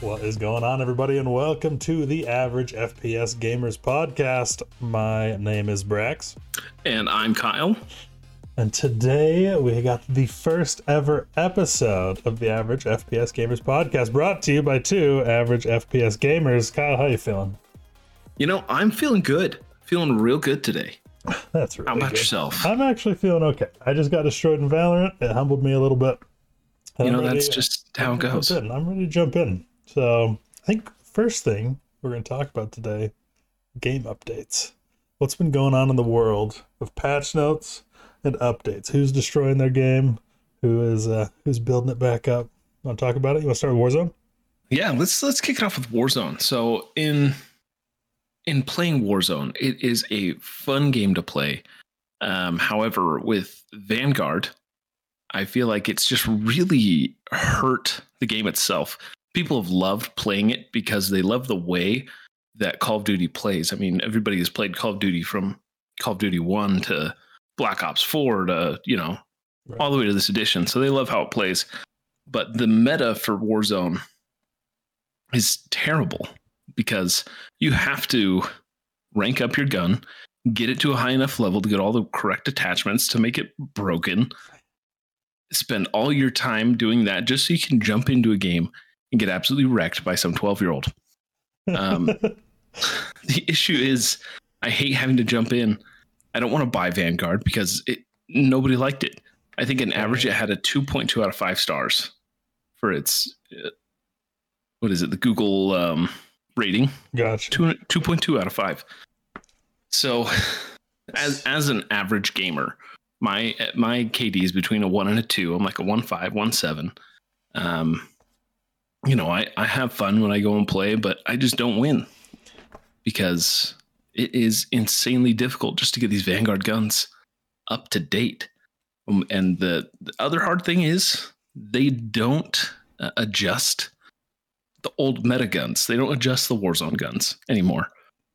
What is going on, everybody, and welcome to the Average FPS Gamers Podcast. My name is Brax, And I'm Kyle. and today we got the first ever episode of the Average FPS Gamers Podcast, brought to you by two Average FPS Gamers. Kyle, how you feeling? You know, I'm feeling good. Feeling real good today. That's really How about good. yourself? I'm actually feeling okay. I just got destroyed in Valorant. It humbled me a little bit. You know, ready- that's just how it goes. in. I'm ready to jump in. So I think first thing we're going to talk about today, game updates. What's been going on in the world of patch notes and updates? Who's destroying their game? Who is uh, who's building it back up? Want to talk about it? You want to start with Warzone? Yeah, let's let's kick it off with Warzone. So in in playing Warzone, it is a fun game to play. Um, however, with Vanguard, I feel like it's just really hurt the game itself. People have loved playing it because they love the way that Call of Duty plays. I mean, everybody has played Call of Duty from Call of Duty 1 to Black Ops 4 to, you know, Right. all the way to this edition. So they love how it plays. But the meta for Warzone is terrible because you have to rank up your gun, get it to a high enough level to get all the correct attachments to make it broken. Spend all your time doing that just so you can jump into a game and get absolutely wrecked by some 12 year old. Um, the issue is I hate having to jump in. I don't want to buy Vanguard because it nobody liked it. I think an average it had a 2.2 out of 5 stars for its uh, what is it? The Google um, rating. gotcha. Two, 2.2 out of 5. So as as an average gamer, my my KD is between a 1 and a 2. I'm like a 1.5, 1.7. Um you know, I, I have fun when I go and play, but I just don't win because it is insanely difficult just to get these Vanguard guns up to date. Um, and the, the other hard thing is they don't uh, adjust the old meta guns. They don't adjust the Warzone guns anymore.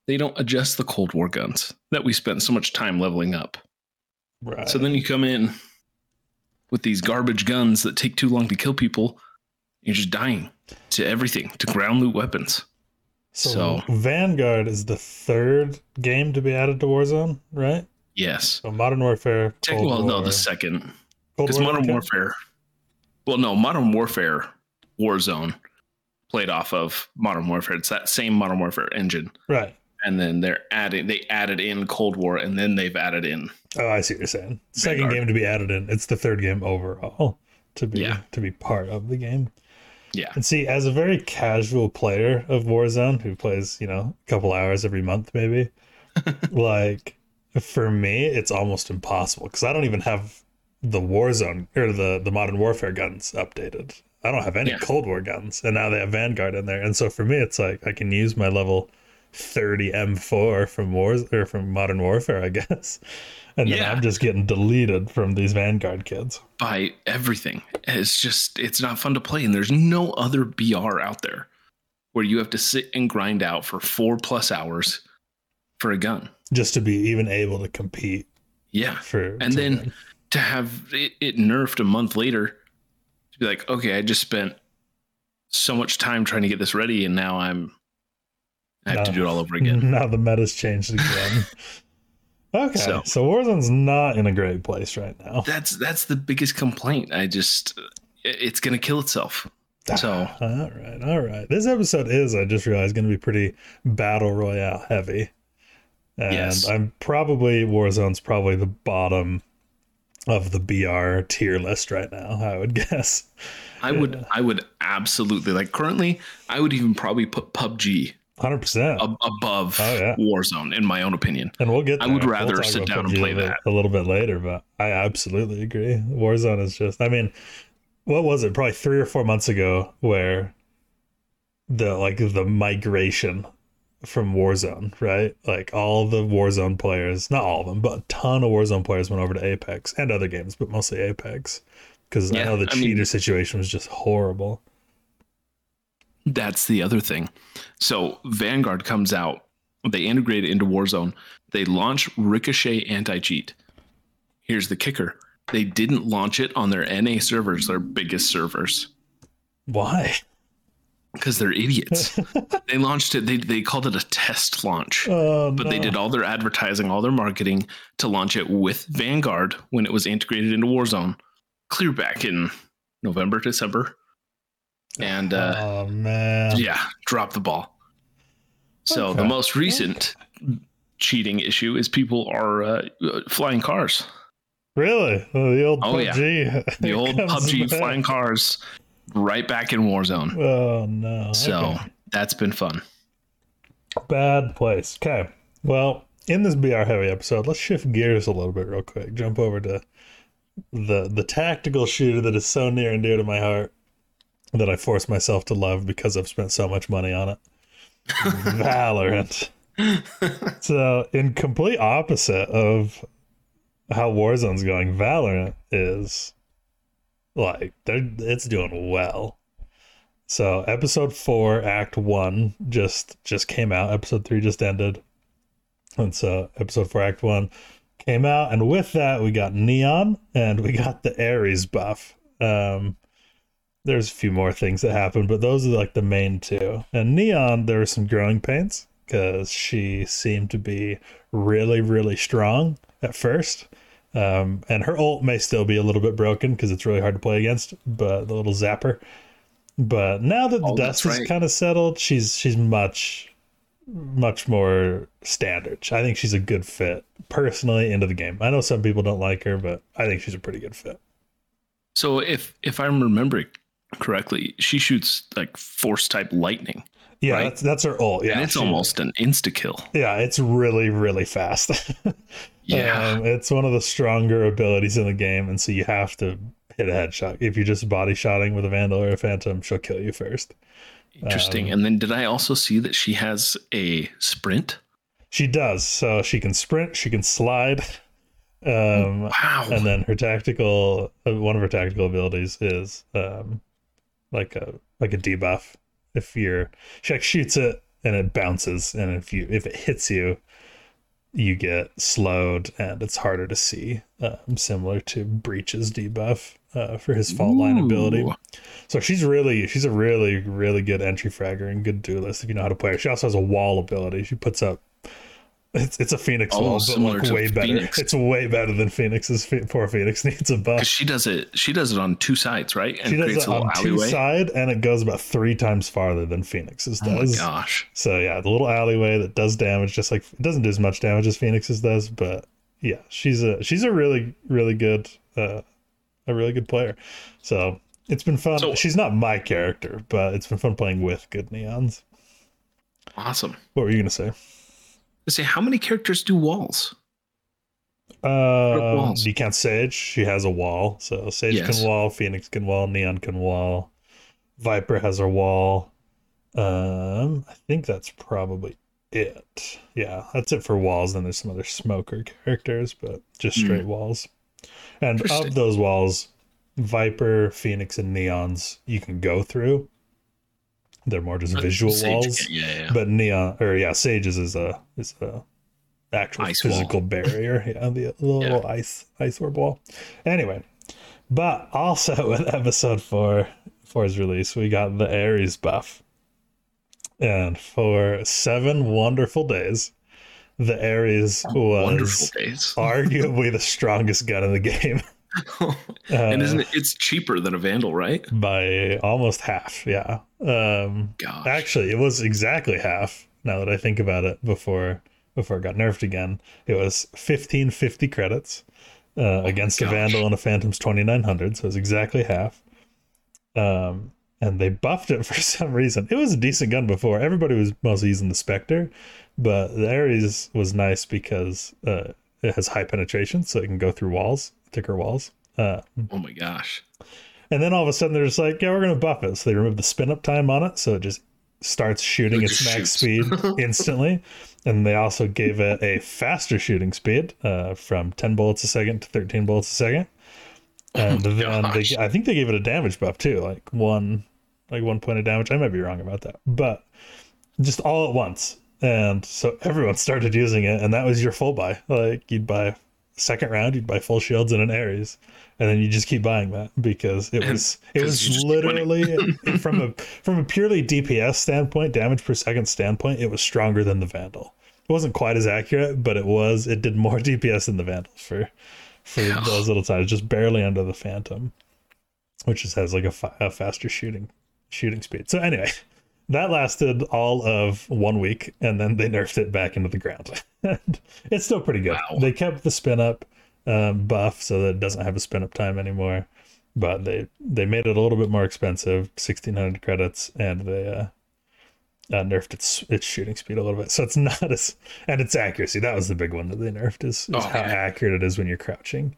They don't adjust the Cold War guns that we spent so much time leveling up. Right. So then you come in with these garbage guns that take too long to kill people. You're just dying to everything, to ground loot weapons. so, so- Vanguard is the third game to be added to Warzone, right? Yes. So Modern Warfare. Cold well, no, the second. Because Modern? Warfare. Well, no, Modern Warfare Warzone played off of Modern Warfare. It's that same Modern Warfare engine. Right. And then they're adding, they added in Cold War, and then they've added in. Oh, I see what you're saying. Second Vanguard. game to be added in. It's the third game overall to be Yeah. to be part of the game. Yeah. And see, as a very casual player of Warzone who plays, you know, a couple hours every month maybe, like for me, it's almost impossible because I don't even have the Warzone or the the Modern Warfare guns updated. I don't have any Yeah. Cold War guns, and now they have Vanguard in there. And so for me, it's like I can use my level 30 M4 from Wars or from Modern Warfare, I guess. And then Yeah. I'm just getting deleted from these Vanguard kids. By everything. It's just, it's not fun to play. And there's no other BR out there where you have to sit and grind out for four plus hours for a gun. Just to be even able to compete Yeah. for And then to have it, it nerfed a month later be like, okay, I just spent so much time trying to get this ready, and now I'm I have to do it all over again. Now the meta's changed again. okay, so, So- Warzone's not in a great place right now. That's that's the biggest complaint. I just it's gonna kill itself. Ah, so all right, all right. This episode is, I just realized, going to be pretty battle royale heavy, and Yes. I'm probably Warzone's probably the bottom of the BR tier list right now. I would guess. I would I would absolutely like currently I would even probably put PUBG Hundred percent. ab- above Oh, yeah. Warzone in my own opinion. And we'll get. I would there. rather talk sit down and play a that. a little bit later, but I absolutely agree. Warzone is just. I mean, what was it? Probably three or four months ago, where the like the migration from Warzone, right? Like all the Warzone players, not all of them, but a ton of Warzone players went over to Apex and other games, but mostly Apex, because I know the I mean- cheater situation was just horrible. That's the other thing. So Vanguard comes out they integrate it into Warzone. They launch Ricochet anti cheat. Here's the kicker: they didn't launch it on their NA servers, their biggest servers, Why? Because they're idiots. they launched it. They they called it a test launch. Oh, but they did all their advertising, all their marketing to launch it with Vanguard when it was integrated into Warzone, clear back in November, December, and uh, oh man. yeah, drop the ball. So Okay. the most recent cheating issue is people are uh, flying cars. Really? Oh, the old Oh, yeah. PUBG. The old PUBG back. flying cars, right back in Warzone. Oh no. So Okay. that's been fun. Bad place. Okay. Well, in this BR heavy episode, let's shift gears a little bit real quick. Jump over to the the tactical shooter that is so near and dear to my heart that I force myself to love because I've spent so much money on it. Valorant. so, in complete opposite of how Warzone's going, Valorant is like it's doing well. So episode four, act one, just just came out. Episode three just ended, and so episode four, act one, came out, and with that we got Neon and we got the Ares buff. Um, there's a few more things that happened, but those are like the main two. And Neon, there were some growing pains because she seemed to be really, really strong at first. Um, and her ult may still be a little bit broken because it's really hard to play against, but the little zapper. But now that the Oh, that's dust is right. kind of settled, she's she's much much more standard. I think she's a good fit personally into the game. I know some people don't like her, but I think she's a pretty good fit. So if if I'm remembering correctly, she shoots like force type lightning, Yeah, Right. that's that's her ult. Yeah, and it's she- almost an insta kill. yeah, it's really really fast. Yeah. Um, it's one of the stronger abilities in the game, and so you have to hit a headshot. If you're just body shotting with a vandal or a phantom, she'll kill you first. Interesting. um, and then did I also see that she has a sprint? She does. So she can sprint, she can slide. Um, Wow. and then her tactical, uh, one of her tactical abilities is um, like a like a debuff. If you're, she like shoots it and it bounces, and if you if it hits you, you get slowed and it's harder to see. Um, similar to Breach's debuff uh, for his fault line ability. So she's really she's a really really good entry fragger and good duelist if you know how to play her. She also has a wall ability. She puts up it's it's a Phoenix wall, but similar like way better. Phoenix. It's way better than Phoenix's. Poor Phoenix needs a buff. she does it. She does it on two sides, right? And She does it a little on two side, and it goes about three times farther than Phoenix's Oh my does. gosh! so yeah, the little alleyway that does damage, just like it doesn't do as much damage as Phoenix's does, but yeah, she's a she's a really really good uh, a really good player. So it's been fun. So- she's not my character, but it's been fun playing with good neons. Awesome. What were you gonna say? Say how many characters do walls? Uh, walls? you can't Sage. She has a wall. So Sage Yes. can wall, Phoenix can wall, Neon can wall, Viper has her wall. Um, I think that's probably it. Yeah, that's it for walls. Then there's some other smoker characters, but just Hmm. straight walls. And of those walls, Viper, Phoenix, and Neons you can go through. They're more just visual Sage walls. Yeah, yeah. but neon or yeah sages is a is a actual Ice wall. physical barrier. Yeah the little ice ice orb wall. Anyway but also with episode four four's release we got the ares buff. And for seven wonderful days the ares Wonderful was arguably the strongest gun in the game and Uh, isn't it? It's cheaper than a vandal, right? by almost half yeah um Gosh. Actually, it was exactly half. Now that I think about it, before before it got nerfed again, it was fifteen fifty credits uh, against a. Vandal and a Phantom's twenty nine hundred. So it's exactly half. Um, and they buffed it for some reason. It was a decent gun before. Everybody was mostly using the Spectre, but the Ares was nice because uh, it has high penetration, so it can go through walls, thicker walls. Uh, oh my gosh. and then all of a sudden they're just like, yeah, we're going to buff it. So they remove the spin up time on it. So it just starts shooting It its max speed instantly. And they also gave it a faster shooting speed uh, from 10 bullets a second to 13 bullets a second. And then they, Oh. I think they gave it a damage buff too, like one, like one point of damage. I might be wrong about that, but just all at once. And so everyone started using it, and that was your full buy. Like you'd buy second round, you'd buy full shields and an Ares, and then you just keep buying that because it was it was literally from a from a purely DPS standpoint, damage per second standpoint, it was stronger than the Vandal. It wasn't quite as accurate, but it was. It did more DPS than the Vandal for for those little times, just barely under the Phantom, which just has like a, fa- a faster shooting shooting speed. So anyway, that lasted all of one week, and then they nerfed it back into the ground. it's still pretty good. Wow. They kept the spin up um, buff so that it doesn't have a spin up time anymore, but they they made it a little bit more expensive, sixteen hundred credits, and they uh, uh, nerfed its its shooting speed a little bit. So it's not as and its accuracy. That was the big one that they nerfed is, is how accurate it is when you're crouching.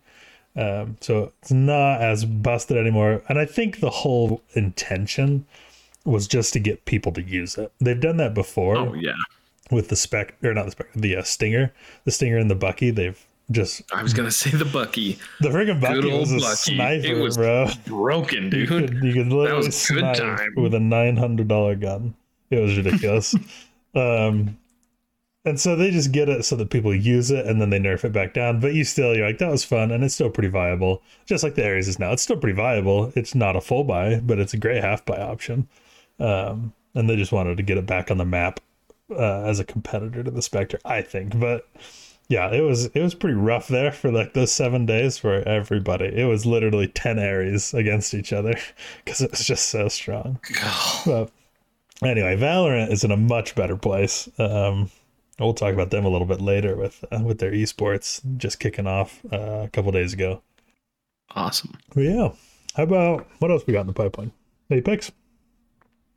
Um, so it's not as busted anymore. And I think the whole intention was just to get people to use it. They've done that before. Oh yeah. With the spec or not the spec, the uh, stinger, the stinger and the bucky. They've just. I was gonna say the bucky. The freaking bucky was a bucky. sniper, it was bro. Broken, dude. You could, you could literally snipe with a nine hundred dollar gun. It was ridiculous. um, and so they just get it so that people use it and then they nerf it back down. But you still, you're like, that was fun and it's still pretty viable. Just like the Ares is now. It's still pretty viable. It's not a full buy, but it's a great half buy option. Um, and they just wanted to get it back on the map uh, as a competitor to the Spectre, I think. But yeah, it was it was pretty rough there for like those seven days for everybody. It was literally ten Ares against each other because it was just so strong. but anyway, Valorant is in a much better place. Um, we'll talk about them a little bit later with uh, with their esports just kicking off uh, a couple days ago. Awesome. But yeah. How about what else we got in the pipeline? Apex.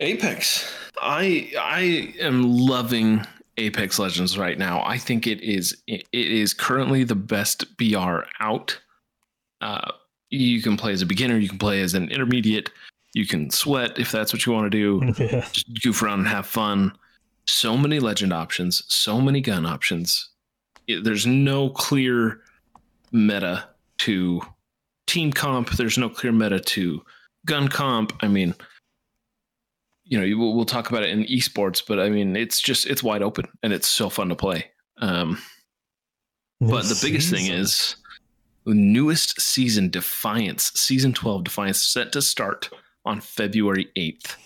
Apex. I I am loving Apex Legends right now. I think it is it is currently the best BR out. Uh, you can play as a beginner, you can play as an intermediate, you can sweat if that's what you want to do. Yeah. Just goof around and have fun. So many legend options, so many gun options. It, there's no clear meta to team comp. There's no clear meta to gun comp. I mean, you know, we'll, we'll talk about it in esports, but I mean, it's just it's wide open and it's so fun to play. Um, but the biggest thing is the newest season, Defiance, season twelve, Defiance, set to start on February eighth.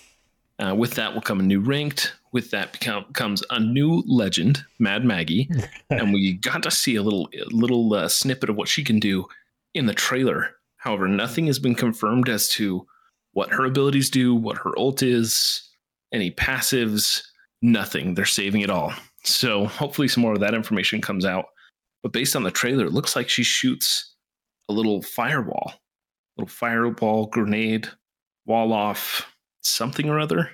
Uh, with that will come a new ranked. With that become, comes a new legend, Mad Maggie, and we got to see a little little uh, snippet of what she can do in the trailer. However, nothing has been confirmed as to what her abilities do, what her ult is, any passives, nothing. They're saving it all. So hopefully some more of that information comes out. But based on the trailer, it looks like she shoots a little firewall, little fireball grenade, wall off, something or other.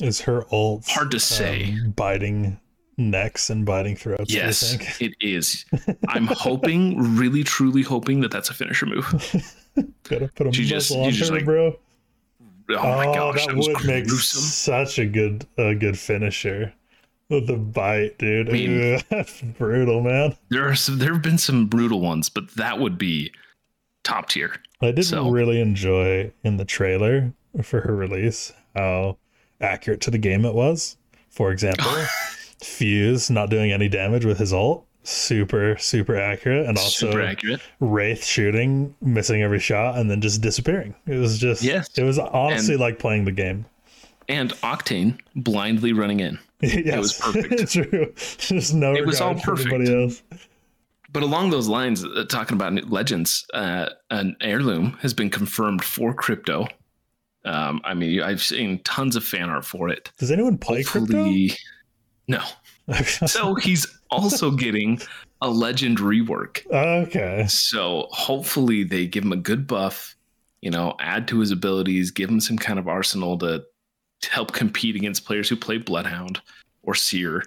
Is her ult hard to say? Um, biting necks and biting throats. Yes, it is. I'm hoping, really, truly hoping that that's a finisher move. Gotta put a she just, on her, like, bro. Oh, my oh, gosh, that, that would make such a good, a good finisher with the bite, dude. I mean, that's brutal, man. There are some, there have been some brutal ones, but that would be top tier. I didn't so. really enjoy in the trailer for her release how accurate to the game it was. For example, Fuse not doing any damage with his ult super super accurate and also super accurate. wraith shooting missing every shot and then just disappearing. It was just yes. it was honestly and, like playing the game. And octane blindly running in. Yes. it was perfect. true. Just no it was all perfect. but along those lines uh, talking about legends uh, an heirloom has been confirmed for crypto. Um, i mean i've seen tons of fan art for it. Does anyone play Hopefully, crypto no so he's also getting a legend rework. Okay. So hopefully they give him a good buff, you know, add to his abilities, give him some kind of arsenal to, to help compete against players who play Bloodhound or Seer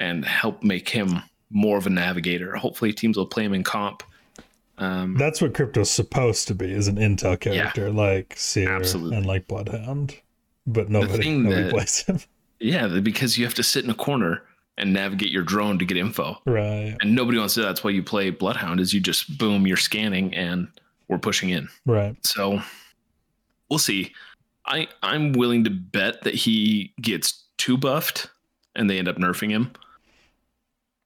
and help make him more of a navigator. Hopefully teams will play him in comp. Um, That's what crypto's supposed to be, is an intel character yeah, like Seer absolutely. and like Bloodhound. But nobody, nobody that, plays him. Yeah, because you have to sit in a corner and navigate your drone to get info. Right. And nobody wants to do that. That's why you play Bloodhound is you just boom, you're scanning and we're pushing in. Right. So we'll see. I I'm willing to bet that he gets too buffed and they end up nerfing him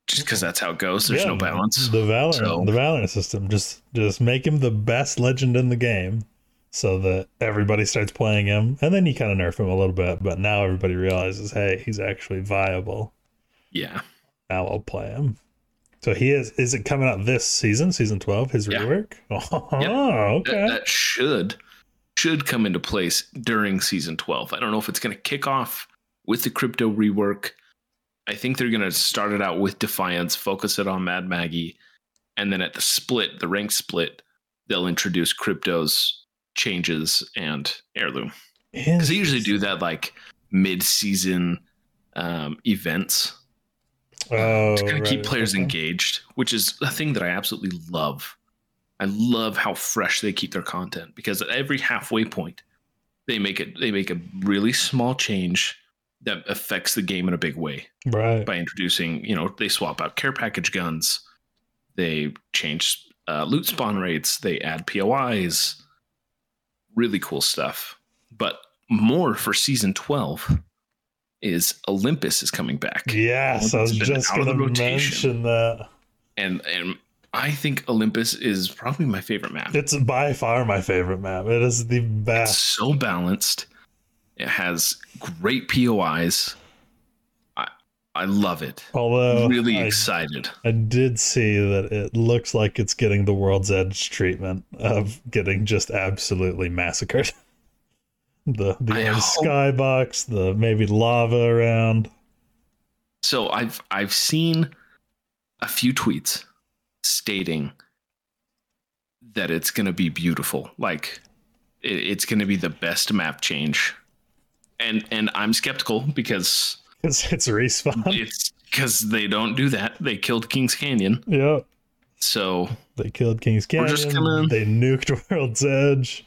just because that's how it goes. There's Yeah, no balance. The Valorant, So- the Valorant system, just just make him the best legend in the game, so that everybody starts playing him, and then you kind of nerf him a little bit. But now everybody realizes, hey, he's actually viable. Yeah. Now I'll play him. So he is. Is it coming out this season? Season twelve? His Yeah. rework? Oh, That, okay. that should should come into place during season 12. I don't know if it's going to kick off with the crypto rework. I think they're going to start it out with Defiance, focus it on Mad Maggie, and then at the split, the rank split, they'll introduce crypto's changes and heirloom. Because they usually do that like mid-season um, events Oh, to kind of keep players okay. engaged, which is a thing that I absolutely love. I love how fresh they keep their content because at every halfway point, they make it they make a really small change that affects the game in a big way Right. by introducing, you know, they swap out care package guns, they change uh, loot spawn rates, they add POIs, really cool stuff. But more for season 12 is Olympus is coming back Yes, I was just going the to rotation. mention that. and and I think Olympus is probably my favorite map. It's by far my favorite map. It is the It's best. so balanced. It has great POIs. I I love it. Although really I, excited. I did see that it looks like it's getting the world's edge treatment of getting just absolutely massacred. the the orange hope- skybox, the maybe lava around. So I've I've seen a few tweets stating that it's going to be beautiful. Like it, it's going to be the best map change. And and I'm skeptical because It's it's respawn. it's because they don't do that. They killed Kings Canyon. yep. So They killed King's Canyon. just gonna- They nuked World's Edge.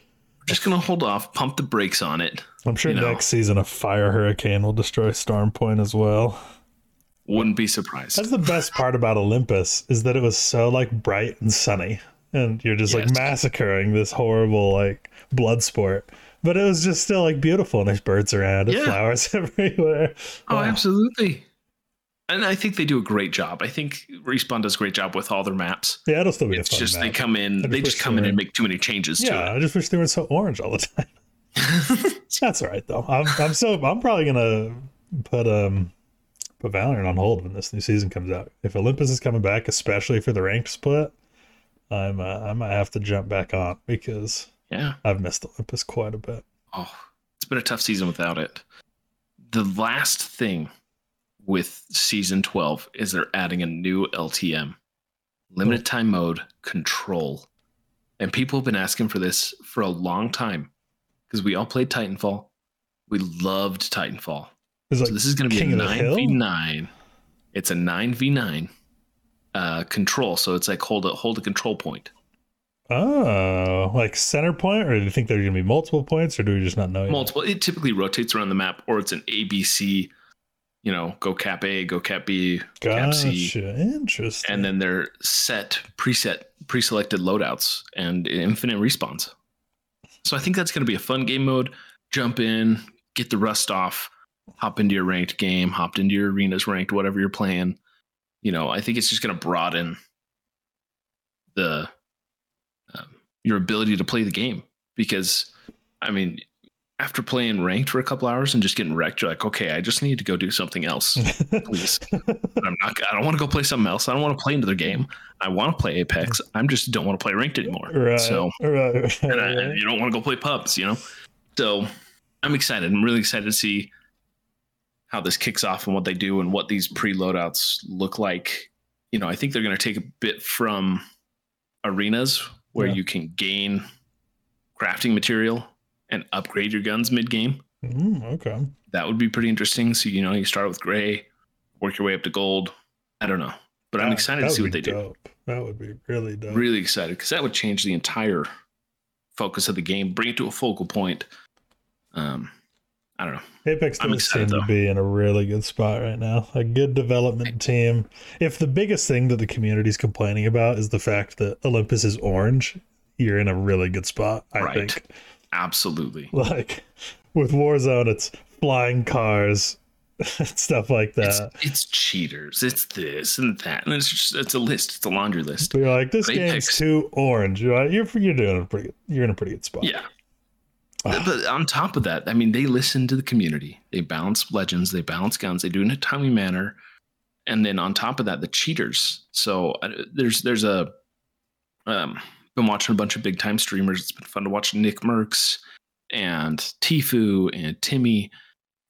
Just gonna hold off, pump the brakes on it. I'm sure You know. next season a fire hurricane will destroy Storm Point as well. Wouldn't be surprised. That's the best part about Olympus is that it was so like bright and sunny, and you're just like massacring this horrible like blood sport. But it was just still like beautiful, and there's birds around, and Yeah. flowers everywhere. Oh, Uh, absolutely. And I think they do a great job. I think Respawn does a great job with all their maps. Yeah, it'll still be It's a fun just they come in, they just come in and make too many changes yeah, I just wish they weren't so orange all the time. That's all right though. I'm I'm so I'm probably gonna put um put Valorant on hold when this new season comes out. If Olympus is coming back, especially for the ranked split, I'm uh, I might have to jump back on because yeah. I've missed Olympus quite a bit. Oh, it's been a tough season without it. The last thing with season 12 is they're adding a new LTM, limited time mode control. And people have been asking for this for a long time because we all played Titanfall. We loved Titanfall. It's So this is going to be King a 9v9. It's a nine v nine uh, control. So it's like hold a hold a control point. oh, like center point, or do you think there's gonna be multiple points, or do we just not know? yet? Multiple. It typically rotates around the map, or it's an ABC. You know, go cap A, go cap B, cap C, Gotcha. Interesting. and then they're set preset pre-selected loadouts and infinite respawns. So I think that's going to be a fun game mode. Jump in, get the rust off, hop into your ranked game, hop into your arenas ranked, whatever you're playing. You know, I think it's just going to broaden the um, your ability to play the game because, I mean, after playing ranked for a couple hours and just getting wrecked, you're like, okay, I just need to go do something else please. I'm not. I don't want to go play something else. I don't want to play another game. I want to play Apex. I'm just don't want to play ranked anymore. right. So right. right, and, I, and you don't want to go play pubs, you know. So I'm excited. I'm really excited to see how this kicks off and what they do and what these pre-loadouts look like. You know, I think they're going to take a bit from arenas where Yeah. you can gain crafting material and upgrade your guns mid-game Mm, okay. that would be pretty interesting. So you know, you start with gray, work your way up to gold. I don't know, but I'm excited to see what they be do. That would be really dope. Really excited because that would change the entire focus of the game, bring it to a focal point. Um, I don't know. Apex I'm does seem excited, to be in a really good spot right now. A good development team. If the biggest thing that the community is complaining about is the fact that Olympus is orange, you're in a really good spot, I Right. think. Absolutely. Like with Warzone, it's flying cars stuff like that. it's cheaters. It's this and that, and it's just it's a list. It's a laundry list. But you're like, this But game's too orange. You're you're you're doing a pretty. You're in a pretty good spot. Yeah. Ah. But on top of that, I mean, they listen to the community. They balance legends. They balance guns. They do it in a timely manner. And then on top of that, the cheaters. So uh, there's there's a um been watching a bunch of big time streamers. It's been fun to watch NickMercs and Tfue and Timmy.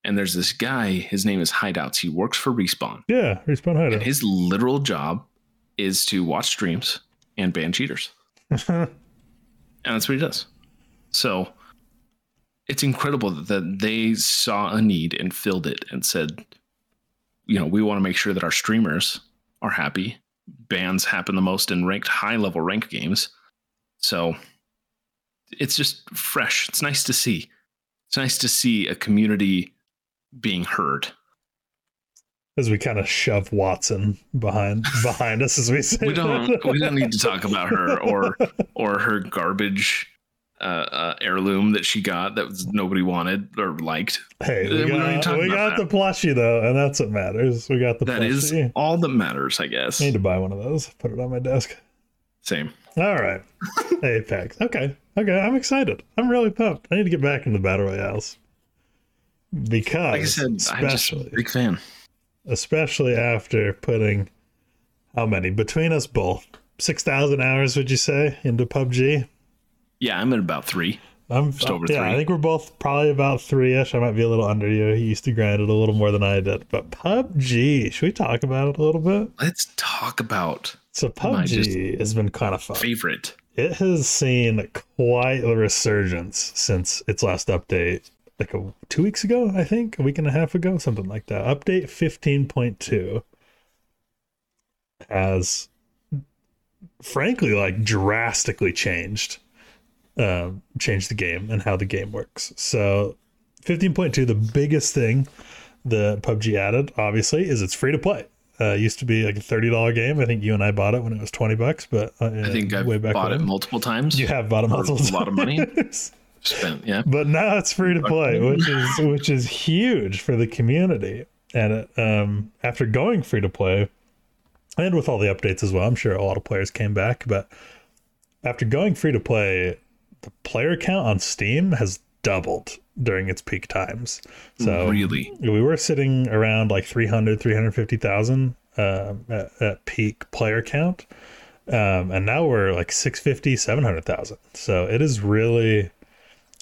And there's this guy. His name is Hideouts. He works for Respawn. Yeah, respawn And his literal job is to watch streams and ban cheaters. And that's what he does. So it's incredible that they saw a need and filled it and said, you know, we want to make sure that our streamers are happy. Bans happen the most in ranked high level ranked games. So it's just fresh. It's nice to see. It's nice to see a community being heard. as we kind of shove Watson behind behind us as we say. We don't that. we don't need to talk about her or or her garbage uh, uh, heirloom that she got that was nobody wanted or liked. Hey, We we got, we got the plushie though, and that's what matters. We got the That is plushie. all that matters, I guess. I need to buy one of those. Put it on my desk. Same. All right, Apex. Okay, okay. I'm excited. I'm really pumped. I need to get back into battle royales because, Like I said, I'm just a especially, big fan. especially after putting how many between us both six thousand hours? Would you say into PUBG? Yeah, I'm at about three. I'm Just over yeah. I think we're both probably about three ish. I might be a little under you. He used to grind it a little more than I did. But PUBG, should we talk about it a little bit? Let's talk about So PUBG has been kind of fun. favorite. It has seen quite a resurgence since its last update, like a, two weeks ago, I think, a week and a half ago, something like that. Update 15.2 has, frankly, like drastically changed, um, changed the game and how the game works. So, 15.2, the biggest thing the PUBG added, obviously, is it's free to play. Uh, used to be like a thirty dollar game. I think you and I bought it when it was twenty bucks, but uh, I think I've bought it multiple times. you have bought it multiple a lot of money. Spent, yeah. but now it's free to play, which is which is huge for the community. And it, um, after going free to play, and with all the updates as well, I'm sure a lot of players came back. But after going free to play, the player count on Steam has doubled during its peak times. So really, we were sitting around like 300 350,000 um, at, at peak player count. Um, and now we're like 650 700,000 so it is really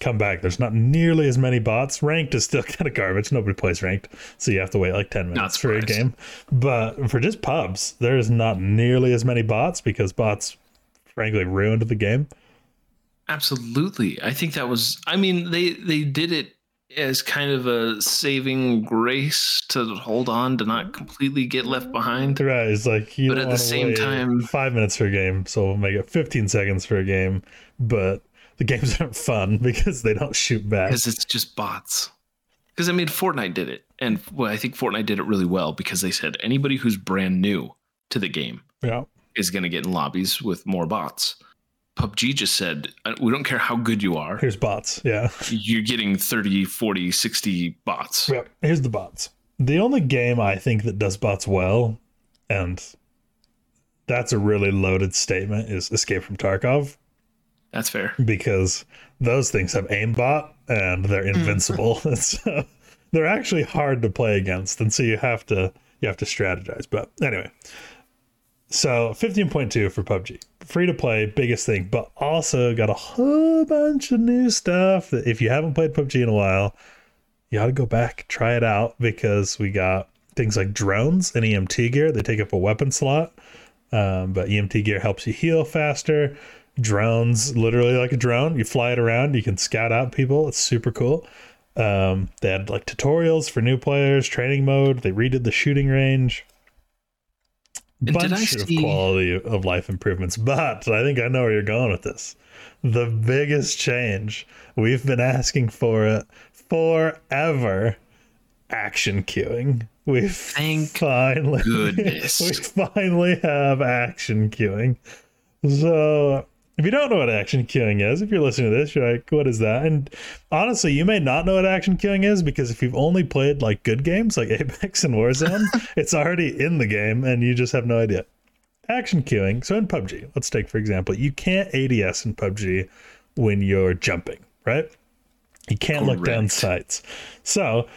come back. There's not nearly as many bots ranked is still kind of garbage. Nobody plays ranked. So you have to wait like 10 minutes for a game. But for just pubs there's not nearly as many bots because bots frankly ruined the game absolutely. I think that was. I mean, they they did it as kind of a saving grace to hold on to not completely get left behind. Right, it's like you But at the same time- five minutes for a game, so we'll make it 15 seconds for a game. But the games aren't fun because they don't shoot back. because it's just bots. Because I mean, Fortnite did it, and well, I think Fortnite did it really well because they said anybody who's brand new to the game Yeah, is going to get in lobbies with more bots. PUBG just said, "Uh, we don't care how good you are, here's bots. Yeah, you're getting 30, 40, 60 bots. Yep. Here's the bots. The only game I think that does bots well, and that's a really loaded statement, is Escape from Tarkov That's fair. because those things have aimbot and they're invincible. and so they're actually hard to play against. And so you have to you have to strategize. But anyway. So 15.2 for PUBG. Free to play, biggest thing, but also got a whole bunch of new stuff that if you haven't played PUBG in a while, you ought to go back, try it out because we got things like drones and EMT gear. They take up a weapon slot. Um, but EMT gear helps you heal faster. Drones, literally like a drone, you fly it around, you can scout out people. It's super cool. Um, they had like tutorials for new players, training mode. They redid the shooting range. And did I Bunch of see- quality of life improvements, but I think I know where you're going with this. The biggest change we've been asking for it forever: action queuing. We've Thank finally goodness. we finally have action queuing. So If you don't know what action queuing is, if you're listening to this, you're like, what is that? And honestly, you may not know what action queuing is because if you've only played like good games like Apex and Warzone, it's already in the game and you just have no idea. Action queuing. So in PUBG, let's take for example, you can't ADS in PUBG when you're jumping, right? You can't look down sights. So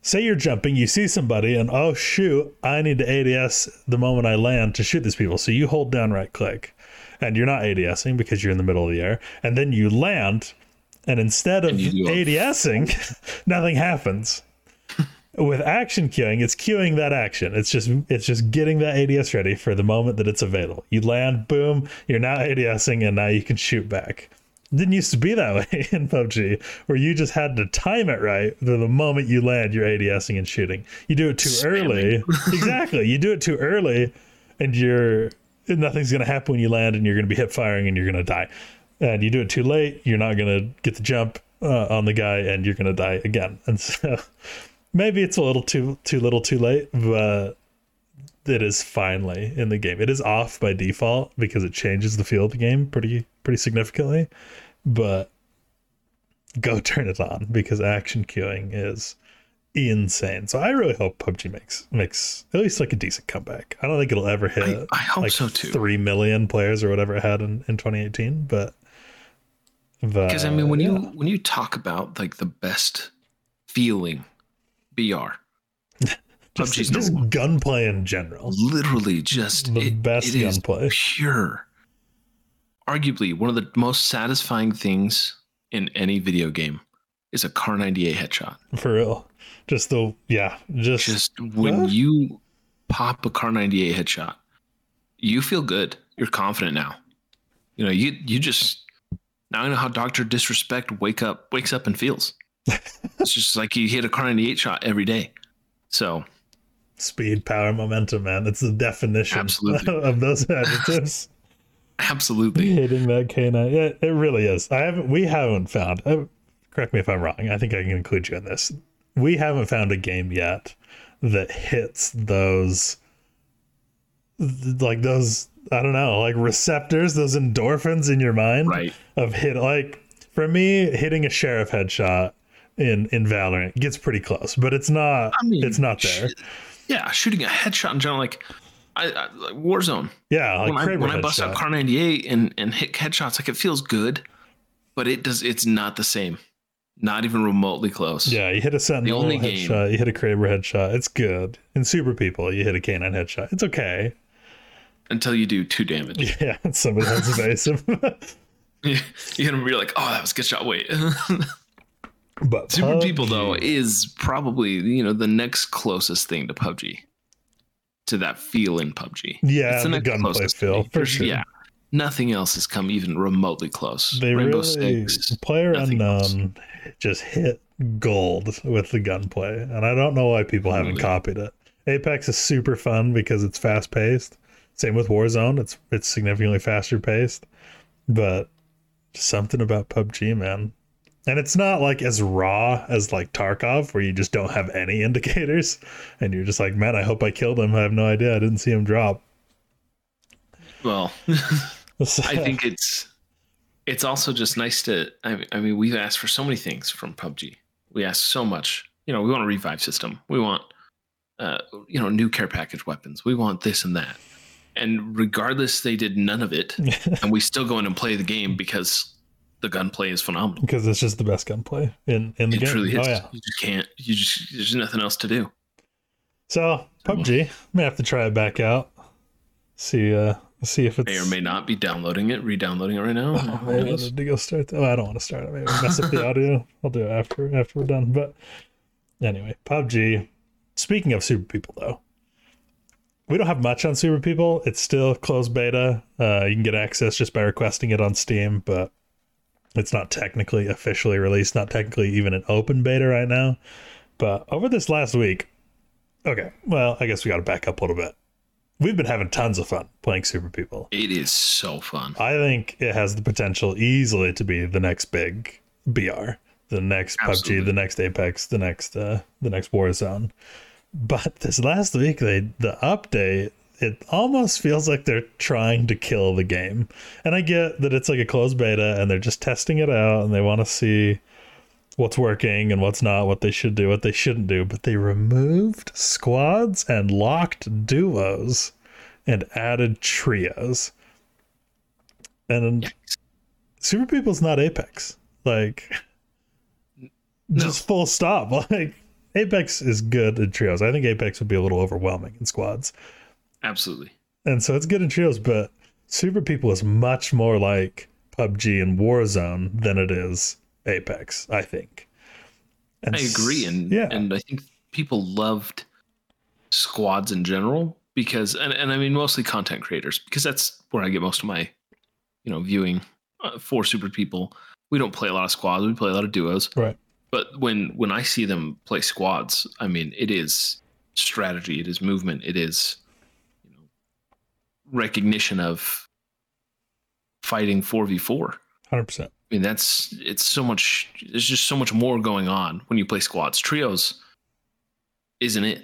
say you're jumping, you see somebody, and oh shoot, I need to ADS the moment I land to shoot these people. So you hold down right click, and you're not ADSing because you're in the middle of the air, and then you land, and instead of And ADSing, nothing happens. With action queuing, it's queuing that action. It's just it's just getting that ADS ready for the moment that it's available. You land, boom, you're now ADSing, and now you can shoot back didn't used to be that way in PUBG, where you just had to time it right. The, the moment you land, you're ADSing and shooting. You do it too early. exactly. You do it too early, and you're nothing's going to happen when you land, and you're going to be hip firing, and you're going to die. And you do it too late, you're not going to get the jump uh, on the guy, and you're going to die again. And so maybe it's a little too too little, too late, but it is finally in the game. It is off by default because it changes the feel of the game pretty pretty significantly. But go turn it on because action queuing is insane. So I really hope PUBG makes makes at least like a decent comeback. I don't think it'll ever hit I, I hope like so too. three million players or whatever it had in, in 2018. But Because I mean, when yeah. you when you talk about like the best feeling BR, just, PUBG's just gunplay in general, literally just the it- best it gunplay. pure. Arguably, one of the most satisfying things in any video game is a Kar 98 headshot. for real. Just the yeah, just, Just when What? you pop a Kar 98 headshot, you feel good. You're confident now. You know, you you just now I know how Doctor Disrespect wake up wakes up and feels. it's just like you hit a Kar 98 shot every day. So speed, power, momentum, man. It's the definition Absolutely. of those adjectives. absolutely. Hitting that canine, yeah, it really is. I haven't. We haven't found. Correct me if I'm wrong. I think I can include you in this. We haven't found a game yet that hits those, like those. I don't know, like receptors, those endorphins in your mind Right. of hit. Like for me, hitting a sheriff headshot in in Valorant gets pretty close, but it's not. I mean, it's not there. sh- Yeah, shooting a headshot in general, like I, I like Warzone. Yeah, like when I, when I bust out Kar 98 and and hit headshots, like it feels good, but it does. It's not the same. Not even remotely close. Yeah, you hit a Sentinel only game- headshot, you hit a Kraber headshot. It's good. In Super People, you hit a Canine headshot. It's okay. Until you do two damage. Yeah, somebody that's evasive. you hit them, you're like, oh, that was a good shot. Wait. but Super PUBG, People though is probably you know the next closest thing to PUBG, to that feel in PUBG. yeah, It's the, next gunplay feel for sure. Yeah, nothing else has come even remotely close. They Rainbow really Six. player nothing else. unknown just hit gold with the gunplay, and I don't know why people hmm. haven't Really? copied it. Apex is super fun because it's fast paced. Same with Warzone. It's it's significantly faster paced, but something about PUBG, man. And it's not like as raw as like Tarkov, where you just don't have any indicators, and you're just like, man, I hope I killed him. I have no idea. I didn't see him drop. Well, I think it's it's also just nice to. I, I mean, we've asked for so many things from PUBG. We ask so much. You know, we want a revive system. We want, uh, you know, new care package weapons. We want this and that. And regardless, they did none of it, and we still go in and play the game because the gunplay is phenomenal. because it's just the best gunplay in in the It game. truly is. Oh yeah. You just can't. You just there's nothing else to do. So PUBG, i may have to try it back out. See, uh, see if it's. May or may not be downloading it, re-downloading it right now. Oh, I need to go start. Oh, I don't want to start it. Maybe mess up the audio. I'll do it after after we're done. But anyway, PUBG. Speaking of Super People, though, we don't have much on Super People. It's still closed beta. Uh, you can get access just by requesting it on Steam, but it's not technically officially released. Not technically even an open beta right now. But over this last week, okay. Well, I guess we got to back up a little bit. We've been having tons of fun playing Super People. It is so fun. I think it has the potential easily to be the next big BR, the next Absolutely. PUBG, the next Apex, the next uh, the next Warzone. But this last week, they the update it almost feels like they're trying to kill the game. And I get that it's like a closed beta and they're just testing it out and they want to see what's working and what's not, what they should do, what they shouldn't do. But they removed squads and locked duos and added trios. And Yikes. Super People's not Apex. Like, no. just full stop. Like, Apex is good in trios. I think Apex would be a little overwhelming in squads. Absolutely. And so it's good in trios, but Super People is much more like PUBG and Warzone than it is Apex, I think. And I agree. And yeah. and I think people loved squads in general because and, and I mean mostly content creators because that's where I get most of my you know viewing uh, for super people. We don't play a lot of squads, we play a lot of duos. Right. But when when I see them play squads, I mean it is strategy, it is movement, it is you know recognition of fighting 4v4. 100%. I mean, that's it's so much. There's just so much more going on when you play squads. Trios isn't it?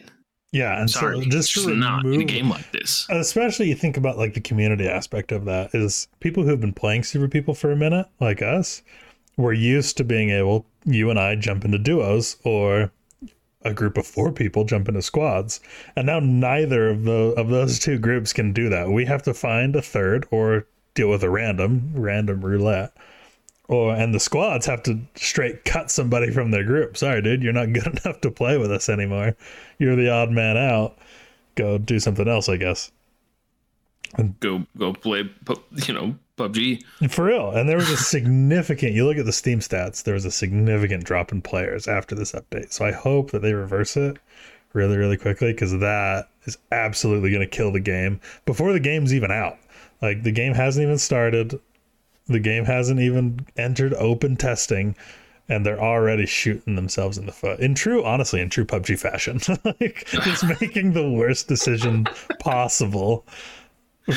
Yeah, and Sorry, so just to not in a game like this, especially you think about like the community aspect of that is people who've been playing Super People for a minute, like us, we're used to being able you and I jump into duos or a group of four people jump into squads, and now neither of the of those two groups can do that. We have to find a third or deal with a random random roulette or and the squads have to straight cut somebody from their group. Sorry, dude, you're not good enough to play with us anymore. You're the odd man out. Go do something else, I guess. And go go play, you know, PUBG for real. And there was a significant. you look at the Steam stats. There was a significant drop in players after this update. So I hope that they reverse it really, really quickly because that is absolutely going to kill the game before the game's even out. Like the game hasn't even started the game hasn't even entered open testing and they're already shooting themselves in the foot. In true, honestly, in true PUBG fashion, like just making the worst decision possible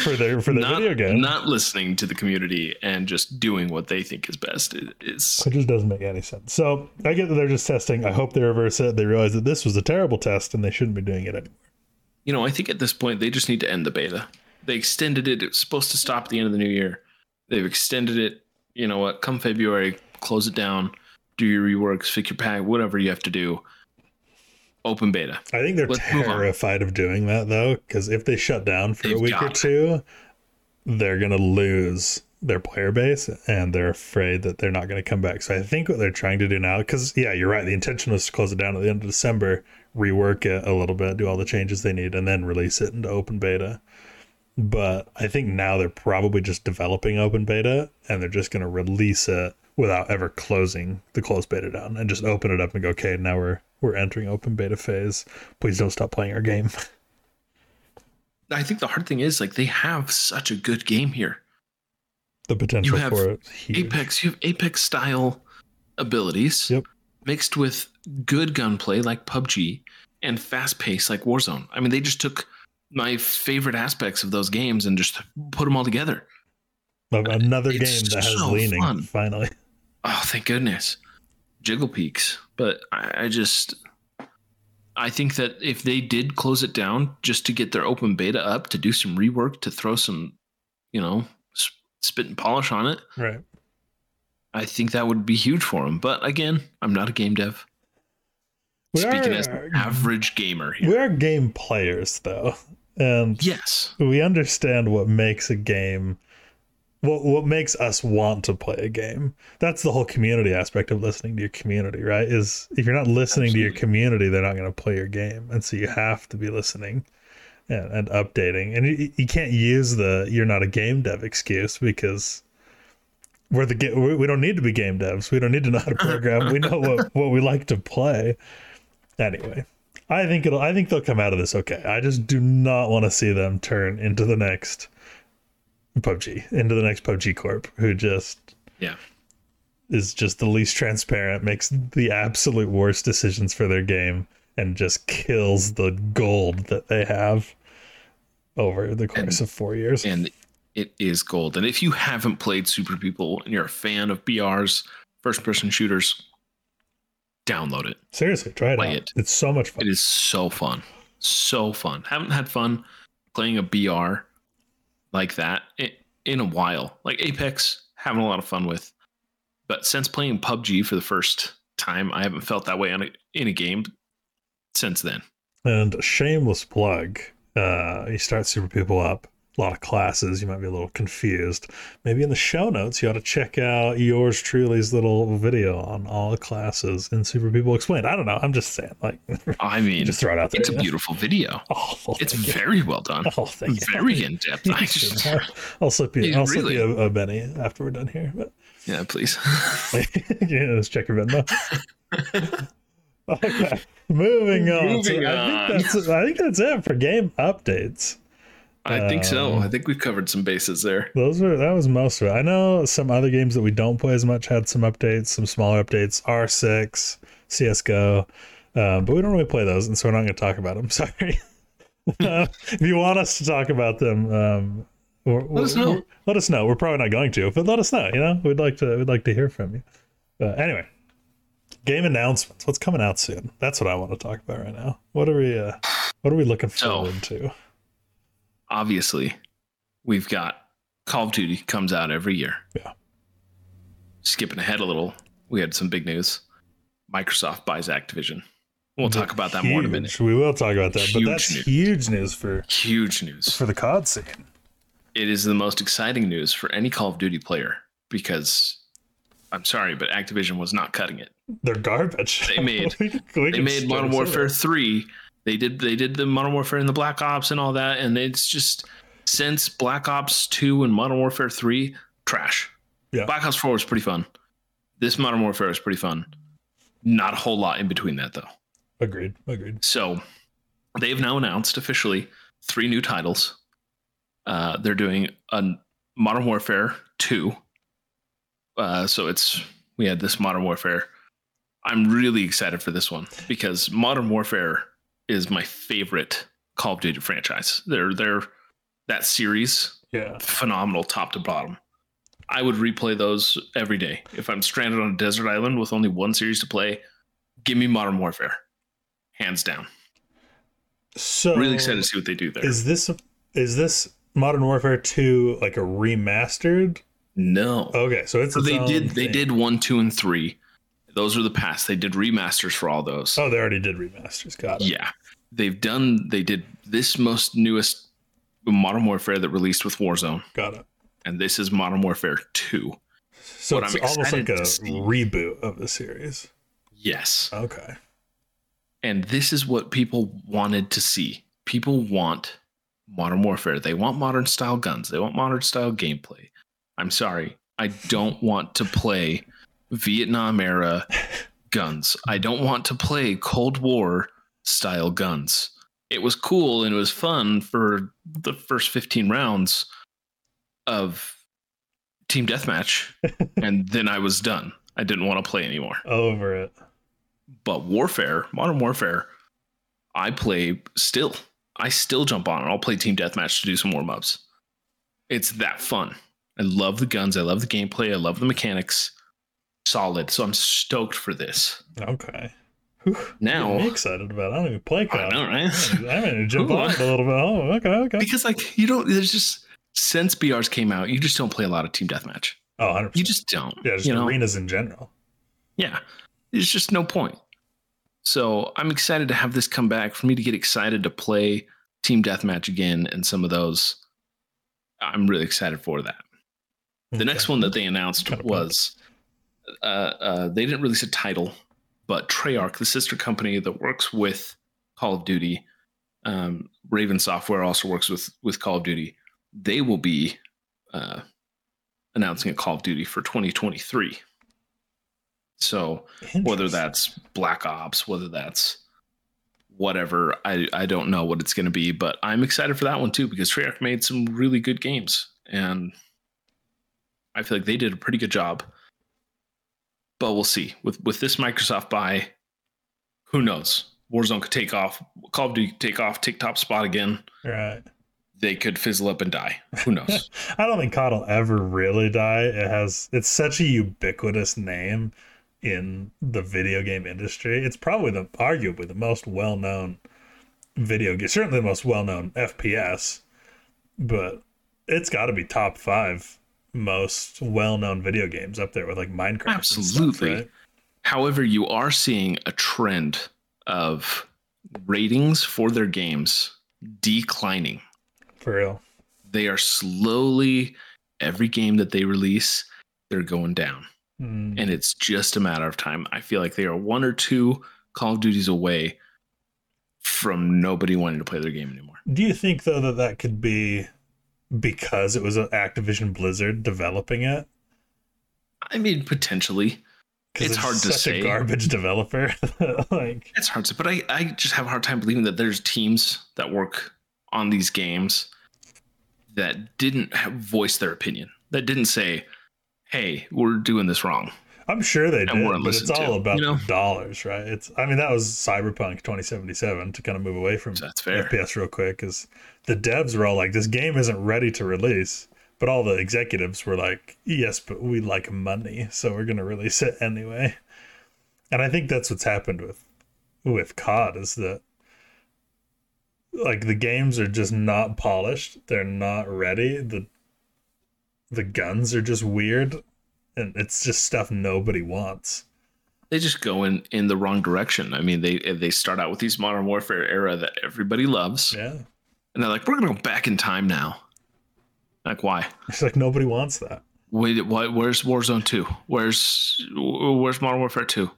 for their for their not, video game. Not listening to the community and just doing what they think is best is. It just doesn't make any sense. So I get that they're just testing. I hope they reverse it. They realize that this was a terrible test and they shouldn't be doing it anymore. You know, I think at this point they just need to end the beta. They extended it. It was supposed to stop at the end of the new year They've extended it. You know what? Come February, close it down, do your reworks, fix your pack, whatever you have to do. Open beta. I think they're Let's terrified of doing that though, because if they shut down for They've a week or two, they're gonna lose their player base and they're afraid that they're not going to come back. So I think what they're trying to do now, because yeah, you're right. The intention was to close it down at the end of December, rework it a little bit, do all the changes they need, and then release it into open beta. But I think now they're probably just developing open beta and they're just going to release it without ever closing the closed beta down and just open it up and go, okay, now we're we're entering open beta phase. Please don't stop playing our game. I think the hard thing is like they have such a good game here. The potential you have for it. Apex, you have Apex style abilities yep. mixed with good gunplay like PUBG and fast pace like Warzone. I mean, they just took my favorite aspects of those games and just put them all together. Another it's game that has so leaning fun. finally. Oh, thank goodness. Jiggle Peaks. But I, I just I think that if they did close it down just to get their open beta up, to do some rework, to throw some, you know, spit and polish on it, right? I think that would be huge for them. But again, I'm not a game dev. We Speaking are, as an average gamer, here. we are game players, though. And yes, we understand what makes a game what what makes us want to play a game. That's the whole community aspect of listening to your community, right? Is if you're not listening Absolutely. to your community, they're not going to play your game. And so you have to be listening and, and updating. And you, you can't use the you're not a game dev excuse because we're the we don't need to be game devs. We don't need to know how to program. we know what what we like to play. Anyway, I think it'll. I think they'll come out of this okay. I just do not want to see them turn into the next PUBG, into the next PUBG Corp, who just yeah is just the least transparent, makes the absolute worst decisions for their game, and just kills the gold that they have over the course and, of four years. And it is gold. And if you haven't played Super People and you're a fan of BRs, first person shooters, download it. Seriously, try it Play out. It. It's so much fun. It is so fun. So fun. Haven't had fun playing a BR like that in, a while. Like Apex, having a lot of fun with, but since playing PUBG for the first time, I haven't felt that way on a, in a game since then. And shameless plug. Uh, you start Super People up, a lot of classes. You might be a little confused. Maybe in the show notes, you ought to check out yours truly's little video on all the classes in Super People Explained. I don't know. I'm just saying, like, I mean, just throw it out there. it's a beautiful video. Oh, well, It's you. very well done. Oh, thank you. Very in depth. I just, I'll, I'll slip you. I'll slip you a, a Benny after we're done here. But yeah, please. yeah, let's check your Venmo. okay, moving on. Moving So on. I think that's I think that's it for game updates. I think so. Um, I think we've covered some bases there. Those were that was most of it. I know some other games that we don't play as much had some updates, some smaller updates. R6, CS:GO, um, but we don't really play those, and so we're not going to talk about them. Sorry. Uh, if you want us to talk about them, um, Let us know. we're- let us know. We're probably not going to, but let us know. You know, we'd like to. We'd like to hear from you. But anyway, game announcements. What's coming out soon? That's what I want to talk about right now. What are we? Uh, what are we looking So- forward to? Obviously, we've got Call of Duty comes out every year. Yeah. Skipping ahead a little, we had some big news. Microsoft buys Activision. We'll talk about that more in a minute. We will talk about that, but that's news. huge news for Huge news. for the COD scene. It is the most exciting news for any Call of Duty player because I'm sorry, but Activision was not cutting it. They're garbage. They made- We we they made Modern Warfare that. 3. They did they did the Modern Warfare and the Black Ops and all that and it's just since Black Ops 2 and Modern Warfare 3 trash. Yeah. Black Ops 4 was pretty fun. This Modern Warfare is pretty fun. Not a whole lot in between that though. Agreed. Agreed. So they've now announced officially three new titles. Uh, they're doing a Modern Warfare 2. Uh, so it's we had this Modern Warfare. I'm really excited for this one because Modern Warfare is my favorite Call of Duty franchise. They're they're that series Yeah. phenomenal top to bottom. I would replay those every day. If I'm stranded on a desert island with only one series to play, give me Modern Warfare. Hands down. So Really excited to see what they do there. Is this is this Modern Warfare 2 like a remastered? no. Okay, so it's So they did they thing. did one, two, and three. Those are the past. They did remasters for all those. Oh, they already did remasters. Got it. Yeah. They've done they did this most newest Modern Warfare that released with Warzone. Got it. And this is Modern Warfare 2. So What it's I'm almost like a reboot of the series. Yes. Okay. And this is what people wanted to see. People want modern warfare. They want modern style guns. They want modern style gameplay. I'm sorry. I don't want to play Vietnam era guns. I don't want to play Cold War style guns. It was cool and it was fun for the first 15 rounds of Team Deathmatch. and then I was done. I didn't want to play anymore Over it. but warfare modern warfare i play still i still jump on and i'll play team deathmatch to do some warm-ups it's that fun i love the guns i love the gameplay i love the mechanics solid so i'm stoked for this Okay. Whew. now I'm excited about it. I don't even play i COD. know right I'm gonna jump Ooh. on it a little bit. Oh, okay, okay. because like you don't there's just since brs came out you just don't play a lot of team deathmatch Oh, 100%. you just don't yeah, just you know arenas in general. yeah there's just no point so i'm excited to have this come back for me to get excited to play team deathmatch again and some of those i'm really excited for that the next one that they announced was uh, uh, they didn't release a title but treyarch the sister company that works with call of duty um, raven software also works with with call of duty they will be uh, announcing a call of duty for 2023 so whether that's black ops whether that's whatever i i don't know what it's going to be but i'm excited for that one too because treyarch made some really good games and i feel like they did a pretty good job but we'll see. With with this microsoft buy who knows? Warzone could take off. Call of duty could take off. Take top spot again. Right. they could fizzle up and die. Who knows? I don't think COD will ever really die. It has it's such a ubiquitous name in the video game industry. It's probably the arguably the most well known video game, certainly the most well known FPS, but it's got to be top five most well known video games up there with like Minecraft. and stuff, Absolutely. right? However, you are seeing a trend of ratings for their games declining. For real. They are slowly, every game that they release, they're going down. Mm, And it's just a matter of time. I feel like they are one or two Call of Duties away from nobody wanting to play their game anymore. Do you think though that that could be because it was an Activision Blizzard developing it? I mean, potentially. It's hard to such say. a garbage developer. like, It's hard to, but I, I just have a hard time believing that there's teams that work on these games that didn't have voice their opinion, that didn't say, "Hey, we're doing this wrong." I'm sure they did, but it's listened to, all about you know? dollars, right? It's. I mean, that was Cyberpunk 2077 to kind of move away from that's fair. FPS real quick, because the devs were all like, "This game isn't ready to release," but all the executives were like, "Yes, but we like money, so we're gonna release it anyway." And I think that's what's happened with with COD is that like the games are just not polished, they're not ready. the The guns are just weird, and it's just stuff nobody wants. They just go in in the wrong direction. I mean, they they start out with these Modern Warfare era that everybody loves, Yeah, and they're like, "We're gonna go back in time now." Like, why? it's like nobody wants that. Wait, what? Where's Warzone two? Where's Where's Modern Warfare two?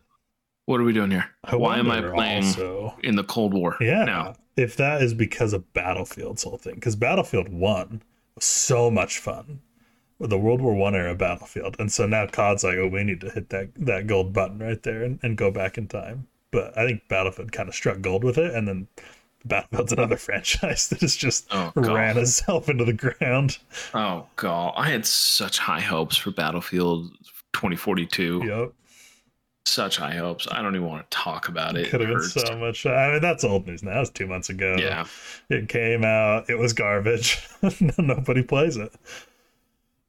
What are we doing here? I Why am I playing Also, in the Cold War yeah, now? if that is because of Battlefield's whole thing, because Battlefield One was so much fun, the World War One era Battlefield, and so now COD's like, oh, we need to hit that that gold button right there and, and go back in time. But I think Battlefield kind of struck gold with it, and then Battlefield's oh. another franchise that has just Oh, ran itself into the ground. Oh god, I had such high hopes for Battlefield 2042. Yep. Such high hopes. I don't even want to talk about it. Could have been so much. I mean, that's old news now. It's two months ago. Yeah. It came out. It was garbage. Nobody plays it.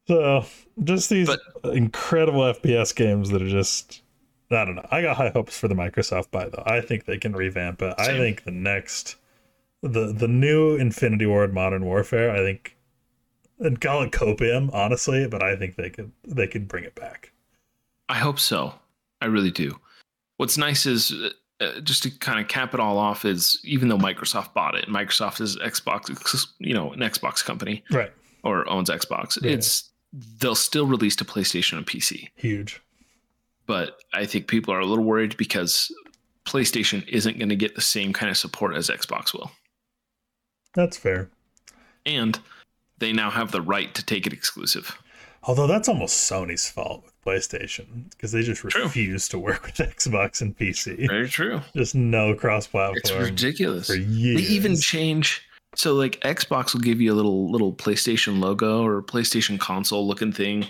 So just these But- incredible FPS games that are just. I don't know. I got high hopes for the Microsoft buy though. I think they can revamp it. I think the next, the the new Infinity Ward Modern Warfare. I think, and call it copium, honestly, but I think they could they could bring it back. I hope so. I really do. What's nice is uh, uh, just to kind of cap it all off is even though Microsoft bought it, Microsoft is Xbox, you know, an Xbox company Right. or owns Xbox. Yeah. It's they'll still release to PlayStation and PC. Huge. but I think people are a little worried because PlayStation isn't going to get the same kind of support as Xbox will. That's fair. And they now have the right to take it exclusive. Although that's almost Sony's fault with PlayStation because they just True. refuse to work with Xbox and PC. Very true. Just no cross platform. It's ridiculous. for years. They even change so like Xbox will give you a little little PlayStation logo or PlayStation console looking thing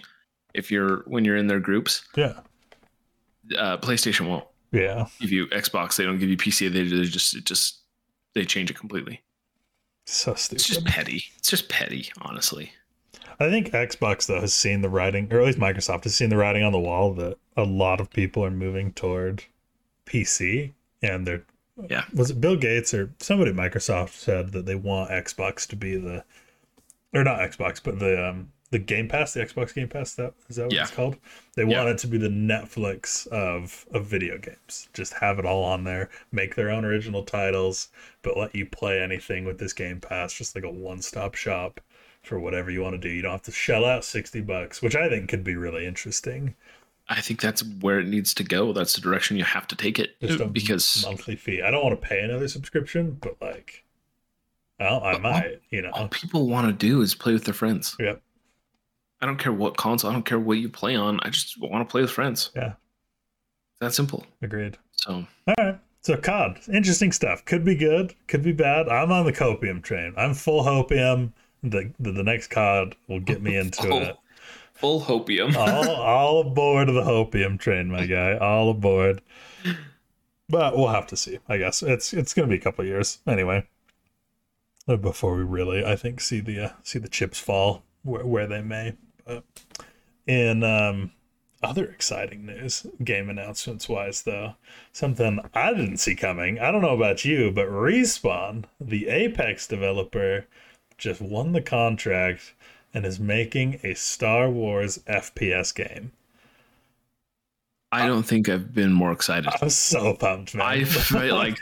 if you're when you're in their groups. yeah, Uh, PlayStation won't yeah. give you Xbox. They don't give you PC. They just it just they change it completely. So It's just petty. It's just petty, honestly. I think Xbox though has seen the writing, or at least Microsoft has seen the writing on the wall that a lot of people are moving toward PC, and they're Yeah. Was it Bill Gates or somebody at Microsoft said that they want Xbox to be the, or not Xbox, but the um the Game Pass, the Xbox Game Pass. That is that what Yeah. it's called? They Yeah. want it to be the Netflix of of video games. Just have it all on there, make their own original titles, but let you play anything with this Game Pass. Just like a one stop shop for whatever you want to do. You don't have to shell out sixty bucks, which I think could be really interesting. I think that's where it needs to go. That's the direction you have to take it because monthly fee. I don't want to pay another subscription, but like, well, I But all- might. You all know. people want to do is play with their friends. Yep. I don't care what console. I don't care what you play on. I just want to play with friends. Yeah. That simple. Agreed. So All right. So COD, interesting stuff. Could be good, could be bad. I'm on the copium train. I'm full hopium. The the, the next COD will get me into Full- it. Full hopium. All, all aboard the hopium train, my guy. All aboard. But we'll have to see. I guess it's it's gonna be a couple years anyway. uh, Before we really, I think, see the uh, see the chips fall where, where they may. But in um, other exciting news, game announcements wise, though. Something I didn't see coming. I don't know about you, but Respawn, the Apex developer, just won the contract and is making a Star Wars FPS game. I don't think I've been more excited. I'm so pumped, man. I like.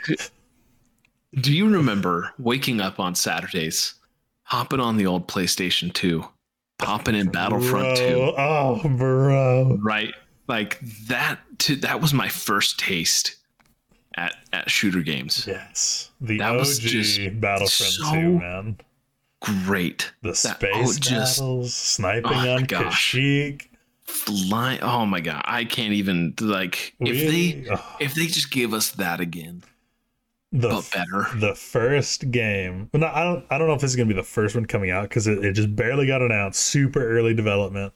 Do you remember waking up on Saturdays, hopping on the old PlayStation 2, popping in Battlefront 2? Oh, bro. Right? Like that to, that was my first taste at at shooter games. Yes. The That OG was just Battlefront so 2, man. Great. The That- oh, space oh, just- battles, sniping oh on. Kashyyyk. Fly oh my god. I can't even like if they oh, if they just gave us that again, the but better. the first game. Well, no, I don't. I don't know if this is gonna be the first one coming out because it, it just barely got announced. Super early development,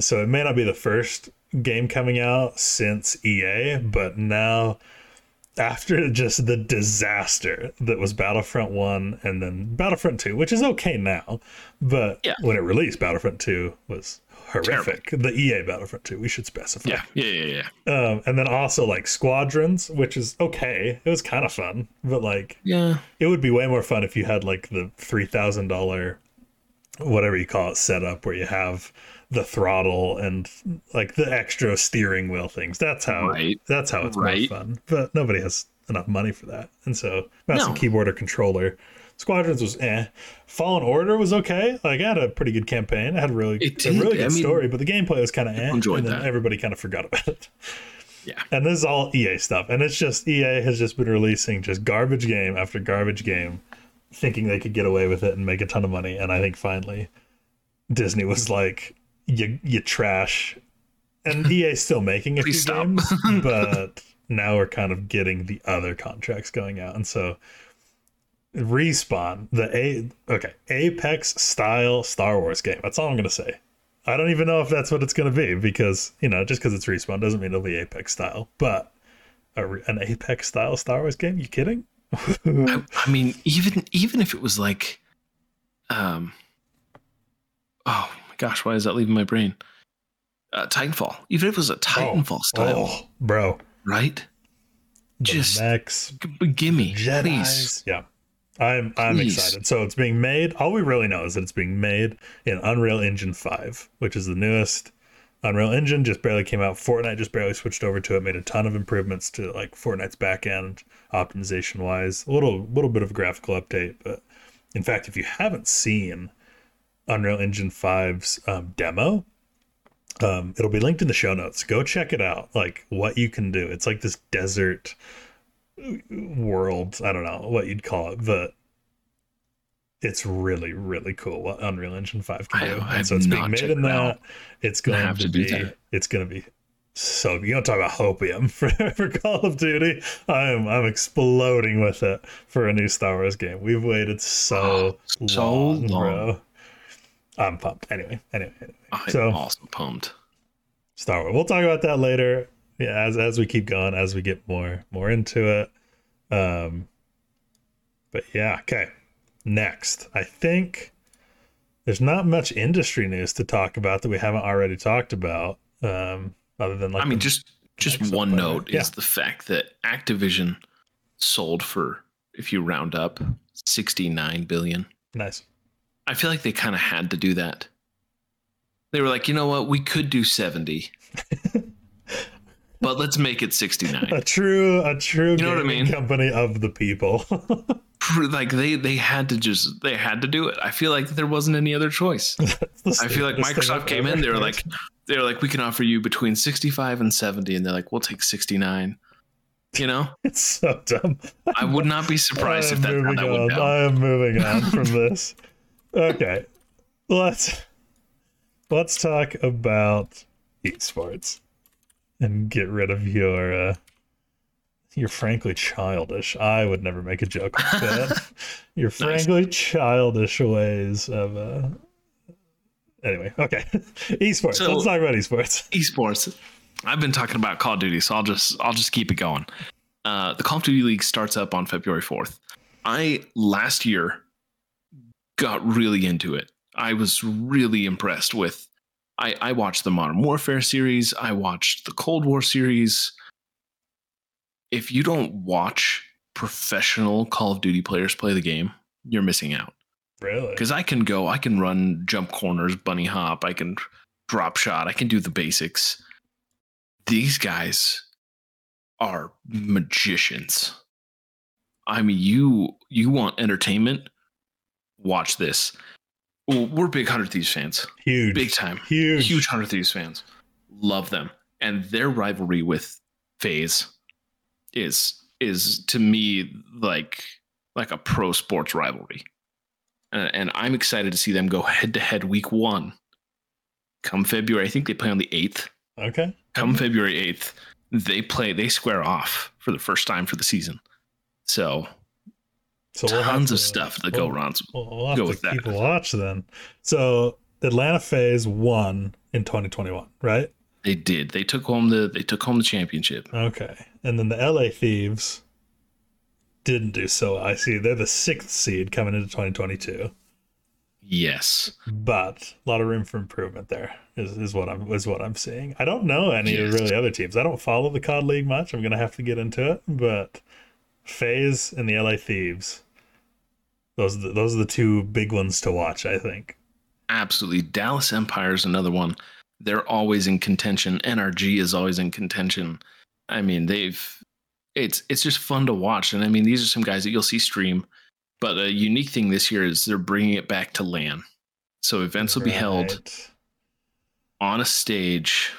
so it may not be the first game coming out since EA. But now, after just the disaster that was Battlefront One and then Battlefront Two, which is okay now, but Yeah. when it released, Battlefront Two was horrific. The EA Battlefront Two, we should specify. Yeah, yeah, yeah, yeah. Um, and then also like Squadrons, which is okay. It was kind of fun, but like Yeah. it would be way more fun if you had like the three thousand dollar, whatever you call it, setup where you have the throttle and like the extra steering wheel things. That's how. Right. That's how it's Right. more fun. But nobody has enough money for that, and so mouse and keyboard or controller. Squadrons was eh. Fallen Order was okay. Like I had a pretty good campaign. I had a really, a really good I mean, story, but the gameplay was kind of eh. enjoyed and then that. everybody kind of forgot about it. Yeah. And this is all EA stuff. And it's just EA has just been releasing just garbage game after garbage game, thinking they could get away with it and make a ton of money. And I think finally Disney was like, You you trash. And EA's still making a few stop. games, but now we're kind of getting the other contracts going out. And so Respawn, the A okay, Apex style Star Wars game. That's all I'm gonna say. I don't even know if that's what it's gonna be because you know just because it's Respawn doesn't mean it'll be Apex style. But a, an Apex style Star Wars game? You kidding? I, I mean, even even if it was like, um, oh gosh, why is that leaving my brain? Uh, Titanfall. Even if it was a Titanfall style, Oh, bro, right? the Just mechs, g- gimme, please. Yeah, I'm I'm Please. excited. So it's being made. All we really know is that it's being made in Unreal Engine Five, which is the newest Unreal Engine. Just barely came out. Fortnite just barely switched over to it. Made a ton of improvements to like Fortnite's back end optimization wise. A little little bit of a graphical update, but in fact, if you haven't seen Unreal Engine 5's um, demo, um, it'll be linked in the show notes. Go check it out. Like what you can do. It's like this desert world. I don't know what you'd call it, but it's really, really cool what Unreal Engine 5 can do. I And so it's being made in that. It's Gonna have to to be it's gonna be so you don't talk about hopium for, for Call of Duty. I'm I'm exploding with it for a new Star Wars game. We've waited so, Oh, so long, long. bro. I'm pumped. Anyway, anyway, anyway. I'm So- also pumped. Star Wars. We'll talk about that later. Yeah, as as we keep going, as we get more more into it. Um but yeah, okay. Next, I think there's not much industry news to talk about that we haven't already talked about. Um other than like I mean, just just one note way. is the fact that Activision sold for, if you round up, sixty nine billion. nice. I feel like they kind of had to do that. They were like, you know what, we could do seventy, but let's make it sixty nine. A true a true you know what I mean? company of the people. Like they they had to just they had to do it. I feel like there wasn't any other choice. I feel like Microsoft came in, they were like, they were like, we can offer you between sixty five and seventy, and they're like, we'll take sixty nine. You know, it's so dumb. I would not be surprised if am that's how moving that on. went down. I am moving on from this. Okay. Let's let's talk about esports and get rid of your uh you're frankly childish. I would never make a joke like that. your frankly childish ways of uh anyway, okay. esports. So- let's talk about esports. esports. I've been talking about Call of Duty, so I'll just I'll just keep it going. Uh, the Call of Duty League starts up on February fourth. I last year got really into it. I was really impressed with I, I watched the Modern Warfare series. I watched the Cold War series. If you don't watch professional Call of Duty players play the game, you're missing out. Really? Because I can go, I can run jump corners, bunny hop, I can drop shot, I can do the basics. These guys are magicians. I mean, you you want entertainment? Watch this. We're big Hundred Thieves fans, Huge. big time, Huge. huge Hundred Thieves fans. Love them, and their rivalry with FaZe is is to me like like a pro sports rivalry, and, and I'm excited to see them go head to head week one. Come February, I think they play on the eighth. Okay. Come February eighth, they play. They square off for the first time for the season. So So tons we'll of to- stuff that go we'll- around. We'll, we'll Go with that. keep watch then. So Atlanta FaZe won in 2021, right? They did. They took home the. They took home the championship. Okay. And then the LA Thieves didn't do so. I see they're the sixth seed coming into 2022, Yes. but a lot of room for improvement there is, is what I'm is what I'm seeing. I don't know any of Yes. really other teams. I don't follow the COD League much. I'm gonna have to get into it, but FaZe and the LA Thieves, those are the, those are the two big ones to watch. I think. Absolutely. Dallas Empire is another one. They're always in contention. NRG is always in contention. I mean, they've it's it's just fun to watch. And I mean, these are some guys that you'll see stream. But a unique thing this year is they're bringing it back to LAN. So events will be held on a stage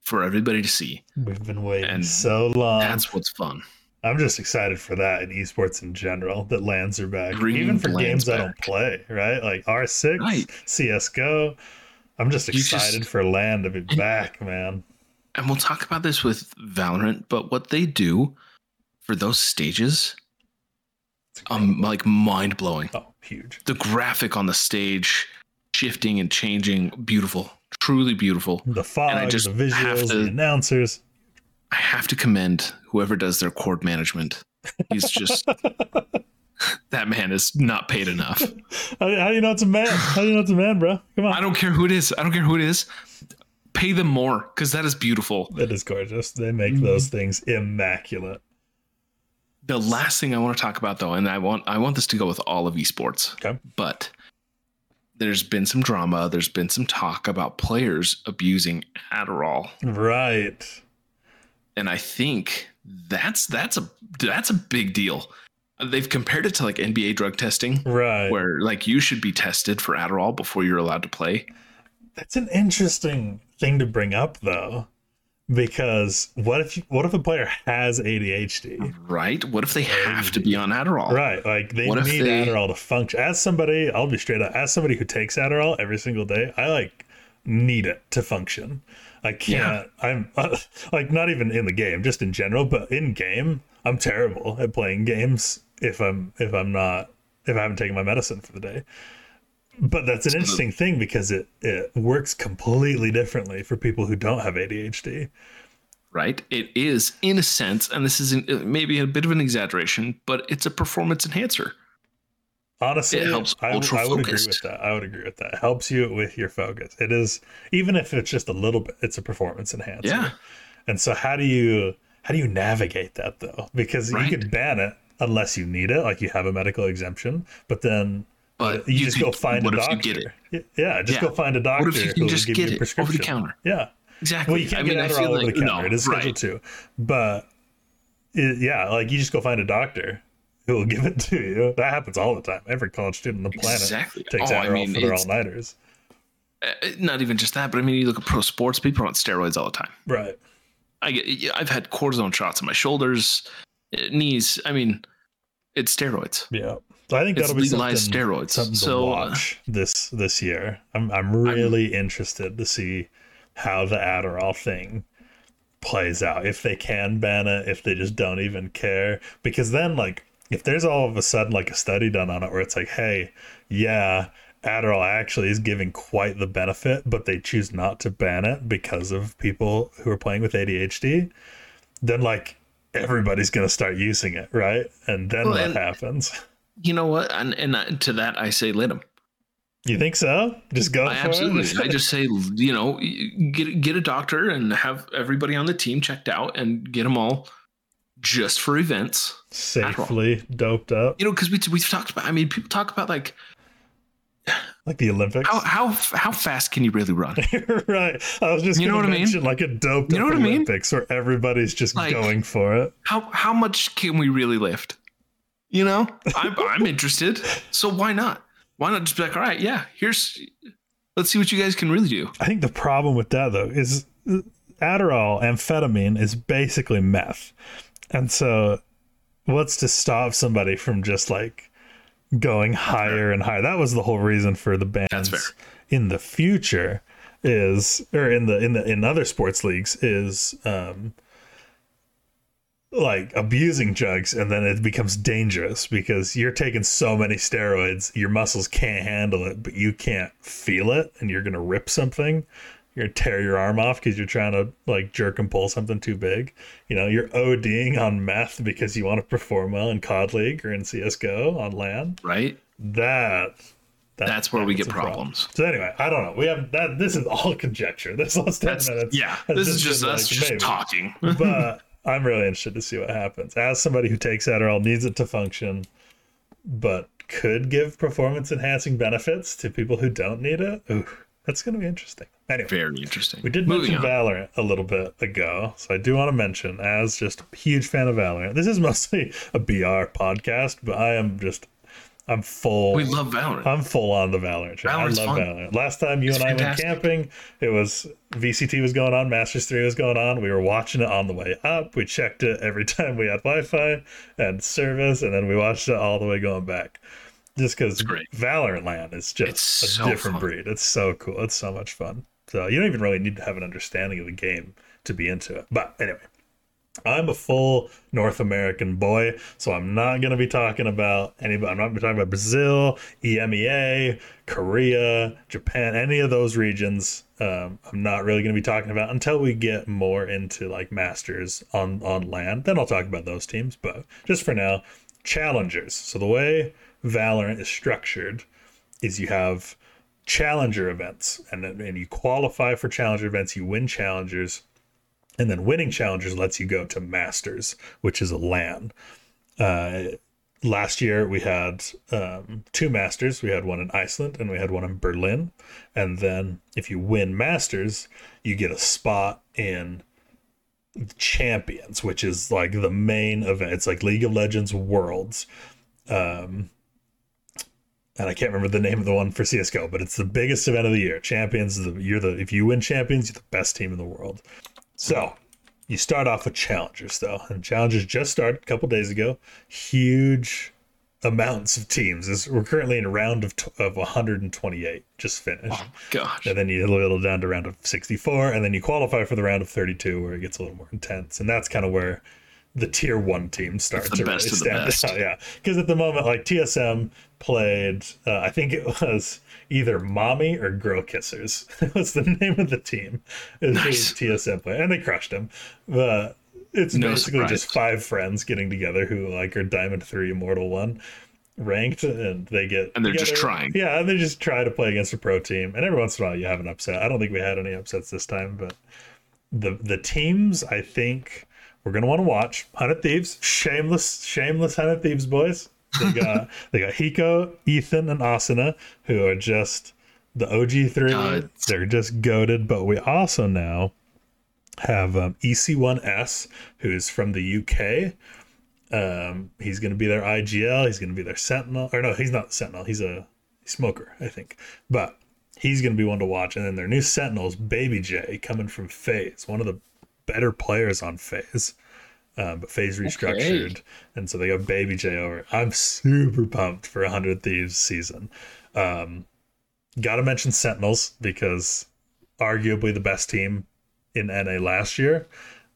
for everybody to see. We've been waiting And so long. That's what's fun. I'm just excited for that in esports in general. That LANs are back, Bringing even for games I don't play. Right, like R6, Right. CS:GO. I'm just You just- excited for LAN to be back, man. and we'll talk about this with Valorant, but what they do for those stages, um, like mind blowing. oh, huge. The graphic on the stage, shifting and changing, beautiful, truly beautiful. The fog, just the visuals, to- the announcers. I have to commend whoever does their cord management. He's just that man is not paid enough. How, how do you know it's a man? How do you know it's a man, bro? Come on. I don't care who it is. I don't care who it is. Pay them more because that is beautiful. It is gorgeous. They make Mm-hmm. those things immaculate. The last thing I want to talk about though, and I want I want this to go with all of esports. Okay. But there's been some drama, there's been some talk about players abusing Adderall. Right. And I think that's that's a that's a big deal. They've compared it to like NBA drug testing, Right. where like you should be tested for Adderall before you're allowed to play. That's an interesting thing to bring up, though, because what if you, what if a player has ADHD? Right? What if they have to be on Adderall? Right, like they What need they- Adderall to function. As somebody, I'll be straight up. As somebody who takes Adderall every single day, I like need it to function. I can't. I'm uh, like not even in the game, just in general. But in game, I'm terrible at playing games if I'm if I'm not if I haven't taken my medicine for the day. But that's an interesting thing because it it works completely differently for people who don't have ADHD. Right? It is in a sense, and this is an, maybe a bit of an exaggeration, but it's a performance enhancer. Honestly, It helps I, ultra I would agree with that. I would agree with that. It helps you with your focus. It is even if it's just a little bit, it's a performance enhancer. Yeah. And so how do you how do you navigate that though? Because Right. you could ban it unless you need it, like you have a medical exemption, but then But you, you just could- go find a doctor. you get it? Yeah, just Yeah. go find a doctor What if you can just give get you a it over the counter? Yeah. Exactly. Well, you can't I mean, get I Adderall over like the counter. no, it is scheduled right. to. But it, yeah, like you just go find a doctor who will give it to you. That happens all the time. Every college student on the planet Exactly. takes Oh, Adderall I mean, for their all nighters. Uh, not even just that, but I mean, you look at pro sports, people are on steroids all the time. Right. I get, I've had cortisone shots on my shoulders, uh, knees. I mean, it's steroids. Yeah. So I think It's that'll be legalized something, steroids. something So, to uh, this this year. I'm I'm really interested to see how the Adderall thing plays out. If they can ban it, if they just don't even care. Because then like if there's all of a sudden like a study done on it where it's like, hey, yeah, Adderall actually is giving quite the benefit, but they choose not to ban it because of people who are playing with ADHD, then like everybody's gonna start using it, right? And then Well, what and- happens? You know what? And, and to that, I say let them. You think so? Just go. I absolutely. I just say, you know, get get a doctor and have everybody on the team checked out and get them all just for events safely doped up. You know, because we we've talked about. I mean, people talk about like like the Olympics. How how how fast can you really run? right. I was just you know what I mean. Like a doped you know what Olympics I mean? where everybody's just like, going for it. How how much can we really lift? You know, I'm I'm interested. So why not? Why not just be like, all right, yeah, here's let's see what you guys can really do. I think the problem with that though is Adderall, amphetamine is basically meth. And so what's to stop somebody from just like going higher and higher? That was the whole reason for the bans in the future is or in the in the in other sports leagues is um like abusing drugs and then it becomes dangerous because you're taking so many steroids your muscles can't handle it but you can't feel it and you're going to rip something you're gonna tear your arm off because you're trying to like jerk and pull something too big. You know, you're ODing on meth because you want to perform well in COD League or in CS:GO on LAN. Right. That. that that's where we get problems. Problem. So anyway, I don't know. We have that. This is all conjecture. This last ten that's, minutes. Yeah, this is just us like, just maybe. talking. but I'm really interested to see what happens. As somebody who takes Adderall, needs it to function, but could give performance enhancing benefits to people who don't need it. Ooh, that's going to be interesting. Anyway, very interesting. We did Moving mention on. Valorant a little bit ago, so I do want to mention, as just a huge fan of Valorant. This is mostly a BR podcast, but I am just, I'm full. We love Valorant. I'm full on the Valorant. Valorant's I love fun. Valorant. Last time you it's and I fantastic. went camping, it was VCT was going on, Masters Three was going on. We were watching it on the way up. We checked it every time we had Wi-Fi and service, and then we watched it all the way going back just because Valorant LAN is just it's a so different fun. breed. It's so cool. It's so much fun. So you don't even really need to have an understanding of the game to be into it. But anyway, I'm a full North American boy, so I'm not going to be talking about anybody. I'm not going to be talking about Brazil, EMEA, Korea, Japan, any of those regions. Um, I'm not really going to be talking about until we get more into like Masters on on LAN. Then I'll talk about those teams. But just for now, challengers. So the way Valorant is structured is you have challenger events and and you qualify for challenger events you win challengers and then winning challengers lets you go to masters which is a LAN uh, last year we had um, two masters. We had one in iceland and we had one in berlin. And then if you win masters you get a spot in champions which is like the main event. It's like league of legends worlds. Um, and I can't remember the name of the one for CS:GO, but it's the biggest event of the year. Champions, you're the if you win champions, you're the best team in the world. So you start off with challengers though, and challengers just started a couple days ago. Huge amounts of teams. we're currently in a round of, t- of 128 just finished. Oh gosh! And then you little down to round of 64, and then you qualify for the round of 32, where it gets a little more intense, and that's kind of where the tier one teams start to really stand out. Yeah, because at the moment, like TSM played, uh, I think it was either Mommy or Girl Kissers. was the name of the team. It nice. TSM play, and they crushed them. But it's no basically surprise. just five friends getting together who like are Diamond Three, Immortal One ranked and they get and they're together. just trying yeah and they just try to play against a pro team and every once in a while you have an upset i don't think we had any upsets this time but the the teams i think we're gonna want to watch Hundred Thieves, shameless, shameless Hundred Thieves boys. They got they got Hiko, Ethan, and Asuna, who are just the OG three. They're just goaded. But we also now have um, EC1S, who's from the UK. Um, he's going to be their IGL. He's going to be their Sentinel. Or no, he's not Sentinel. He's a smoker, I think. But he's going to be one to watch. And then their new Sentinels, Baby J, coming from FaZe, one of the better players on FaZe. Um, but FaZe restructured, okay. and so they got Baby J over. I'm super pumped for a Hundred Thieves season. Um, Got to mention Sentinels because arguably the best team in NA last year,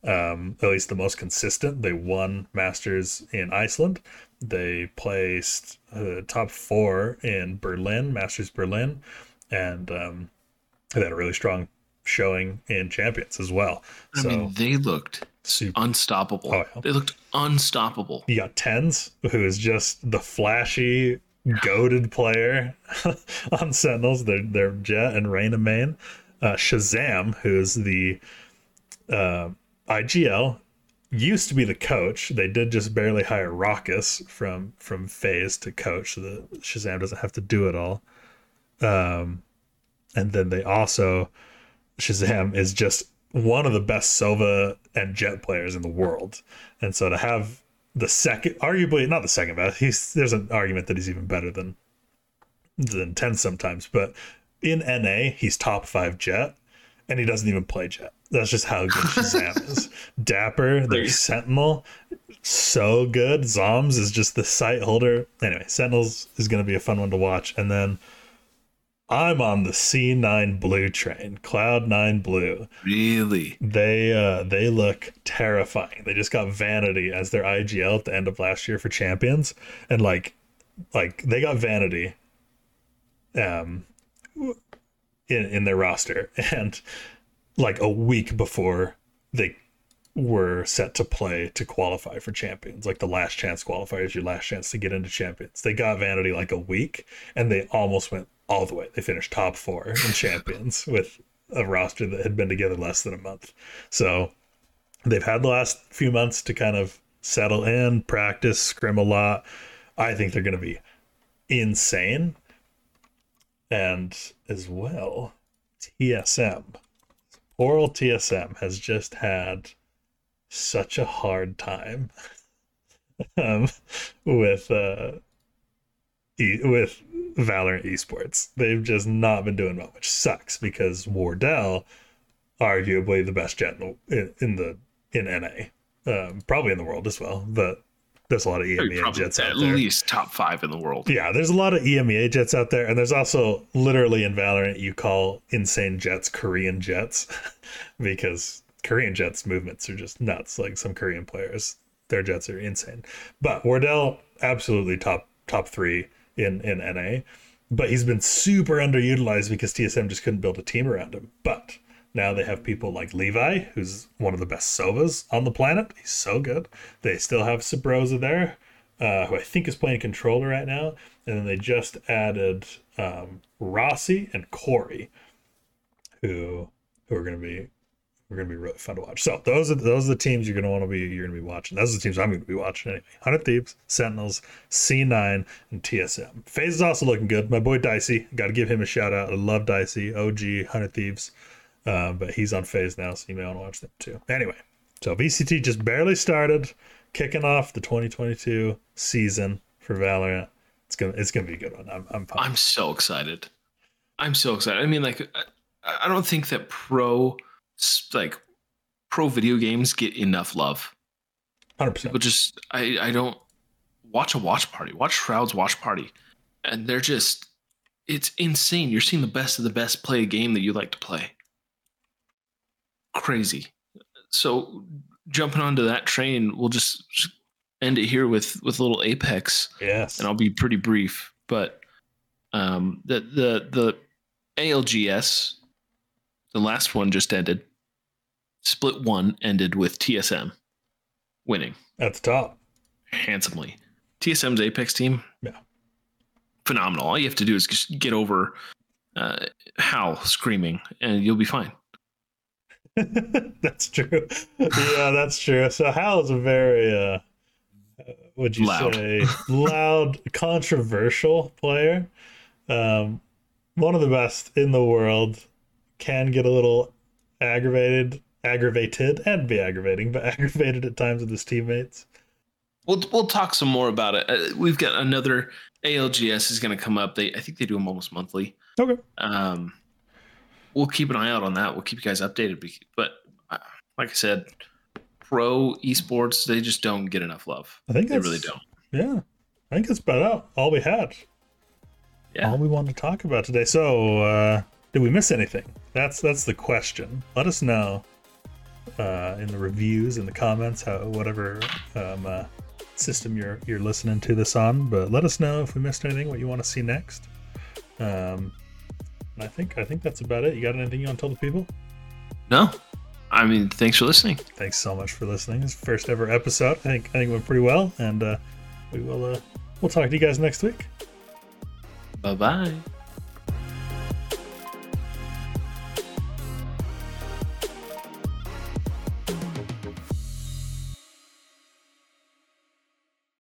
um, at least the most consistent. They won Masters in Iceland. They placed uh, top four in Berlin, Masters Berlin, and um, they had a really strong showing in Champions as well. I so, mean, they looked super unstoppable. Oh, yeah. They looked unstoppable. You got TenZ, who is just the flashy goaded player on Sentinels. Their their Jett and Reyna main. Uh, ShahZaM, who's the uh, IGL, used to be the coach. They did just barely hire Rawkus from from FaZe to coach, so that ShahZaM doesn't have to do it all. Um, and then they also ShahZaM is just one of the best Sova and Jett players in the world, and so to have the second, arguably not the second best, he's there's an argument that he's even better than than ten sometimes, but in NA he's top five Jett, and he doesn't even play Jett. That's just how good ShahZaM is. dapr, their Sentinel, so good. zombs is just the sight holder. Anyway, Sentinels is going to be a fun one to watch. And then I'm on the C9 Blue train, Cloud9 Blue. Really? They uh, they look terrifying. They just got Vanity as their IGL at the end of last year for Champions, and like like they got Vanity, um, in in their roster, and like a week before they were set to play to qualify for champions like the last chance qualifier is your last chance to get into champions. They got vanity like a week and they almost went all the way. They finished top four in champions with a roster that had been together less than a month. So they've had the last few months to kind of settle in practice scrim a lot. I think they're going to be insane. And as well tsm oral TSM has just had such a hard time um, with uh, e- with Valorant esports. They've just not been doing well, which sucks because Wardell, arguably the best Jett in the in, the in NA, um, probably in the world as well, but there's a lot of EMEA Jetts out at there. least top five in the world. Yeah, there's a lot of EMEA Jetts out there, and there's also literally in Valorant you call insane Jetts Korean Jetts because Korean Jetts movements are just nuts. Like some Korean players, their Jetts are insane. But Wardell absolutely top top three in in NA, but he's been super underutilized because TSM just couldn't build a team around him. But now they have people like Levi, who's one of the best Sovas on the planet. He's so good. They still have Sabroso there, uh, who I think is playing controller right now. And then they just added um, Rossi and Corey, who who are going to be are going to be really fun to watch. So those are those are the teams you're going to want to be you're going to be watching. Those are the teams I'm going to be watching anyway. Hundred Thieves, Sentinels, C9, and TSM. FaZe is also looking good. My boy Dicey, got to give him a shout out. I love Dicey, OG, Hundred Thieves. Uh, but he's on FaZe now, so you may want to watch them too. Anyway, so VCT just barely started, kicking off the 2022 season for Valorant. It's gonna it's gonna be a good one. I'm I'm. I'm so excited. I'm so excited. I mean, like, I, I don't think that pro like pro video games get enough love. Hundred People just I I don't watch a watch party. Watch Shroud's watch party, and they're just it's insane. You're seeing the best of the best play a game that you like to play. Crazy. So jumping onto that train, we'll just end it here with with a little Apex Yes. and I'll be pretty brief. But um, the the the ALGS, the last one just ended. Split one ended with TSM winning At the top. handsomely. TSM's Apex team, Yeah. phenomenal. All you have to do is just get over uh, Hal screaming, and you'll be fine. that's true. Yeah, that's true. So Hal is a very uh would you Loud. say loud, controversial player. Um one of the best in the world can get a little aggravated, aggravated and be aggravating, but aggravated at times with his teammates. We'll we'll talk some more about it. Uh, we've got another ALGS is going to come up. They I think they do them almost monthly. Okay. um, we'll keep an eye out on that. We'll keep you guys updated. But uh, like I said, pro esports they just don't get enough love. I think They really don't. Yeah. I think that's about all we had. Yeah. all we wanted to talk about today. So, uh, did we miss anything? That's that's the question. Let us know uh, in the reviews, in the comments, how whatever um, uh, system you're you're listening to this on. But let us know if we missed anything, what you want to see next. Um, and I think I think that's about it. You got anything you want to tell the people? No, I mean thanks for listening. Thanks so much for listening. This first ever episode. I think I think it went pretty well, and uh, we will uh, we'll talk to you guys next week. Bye bye.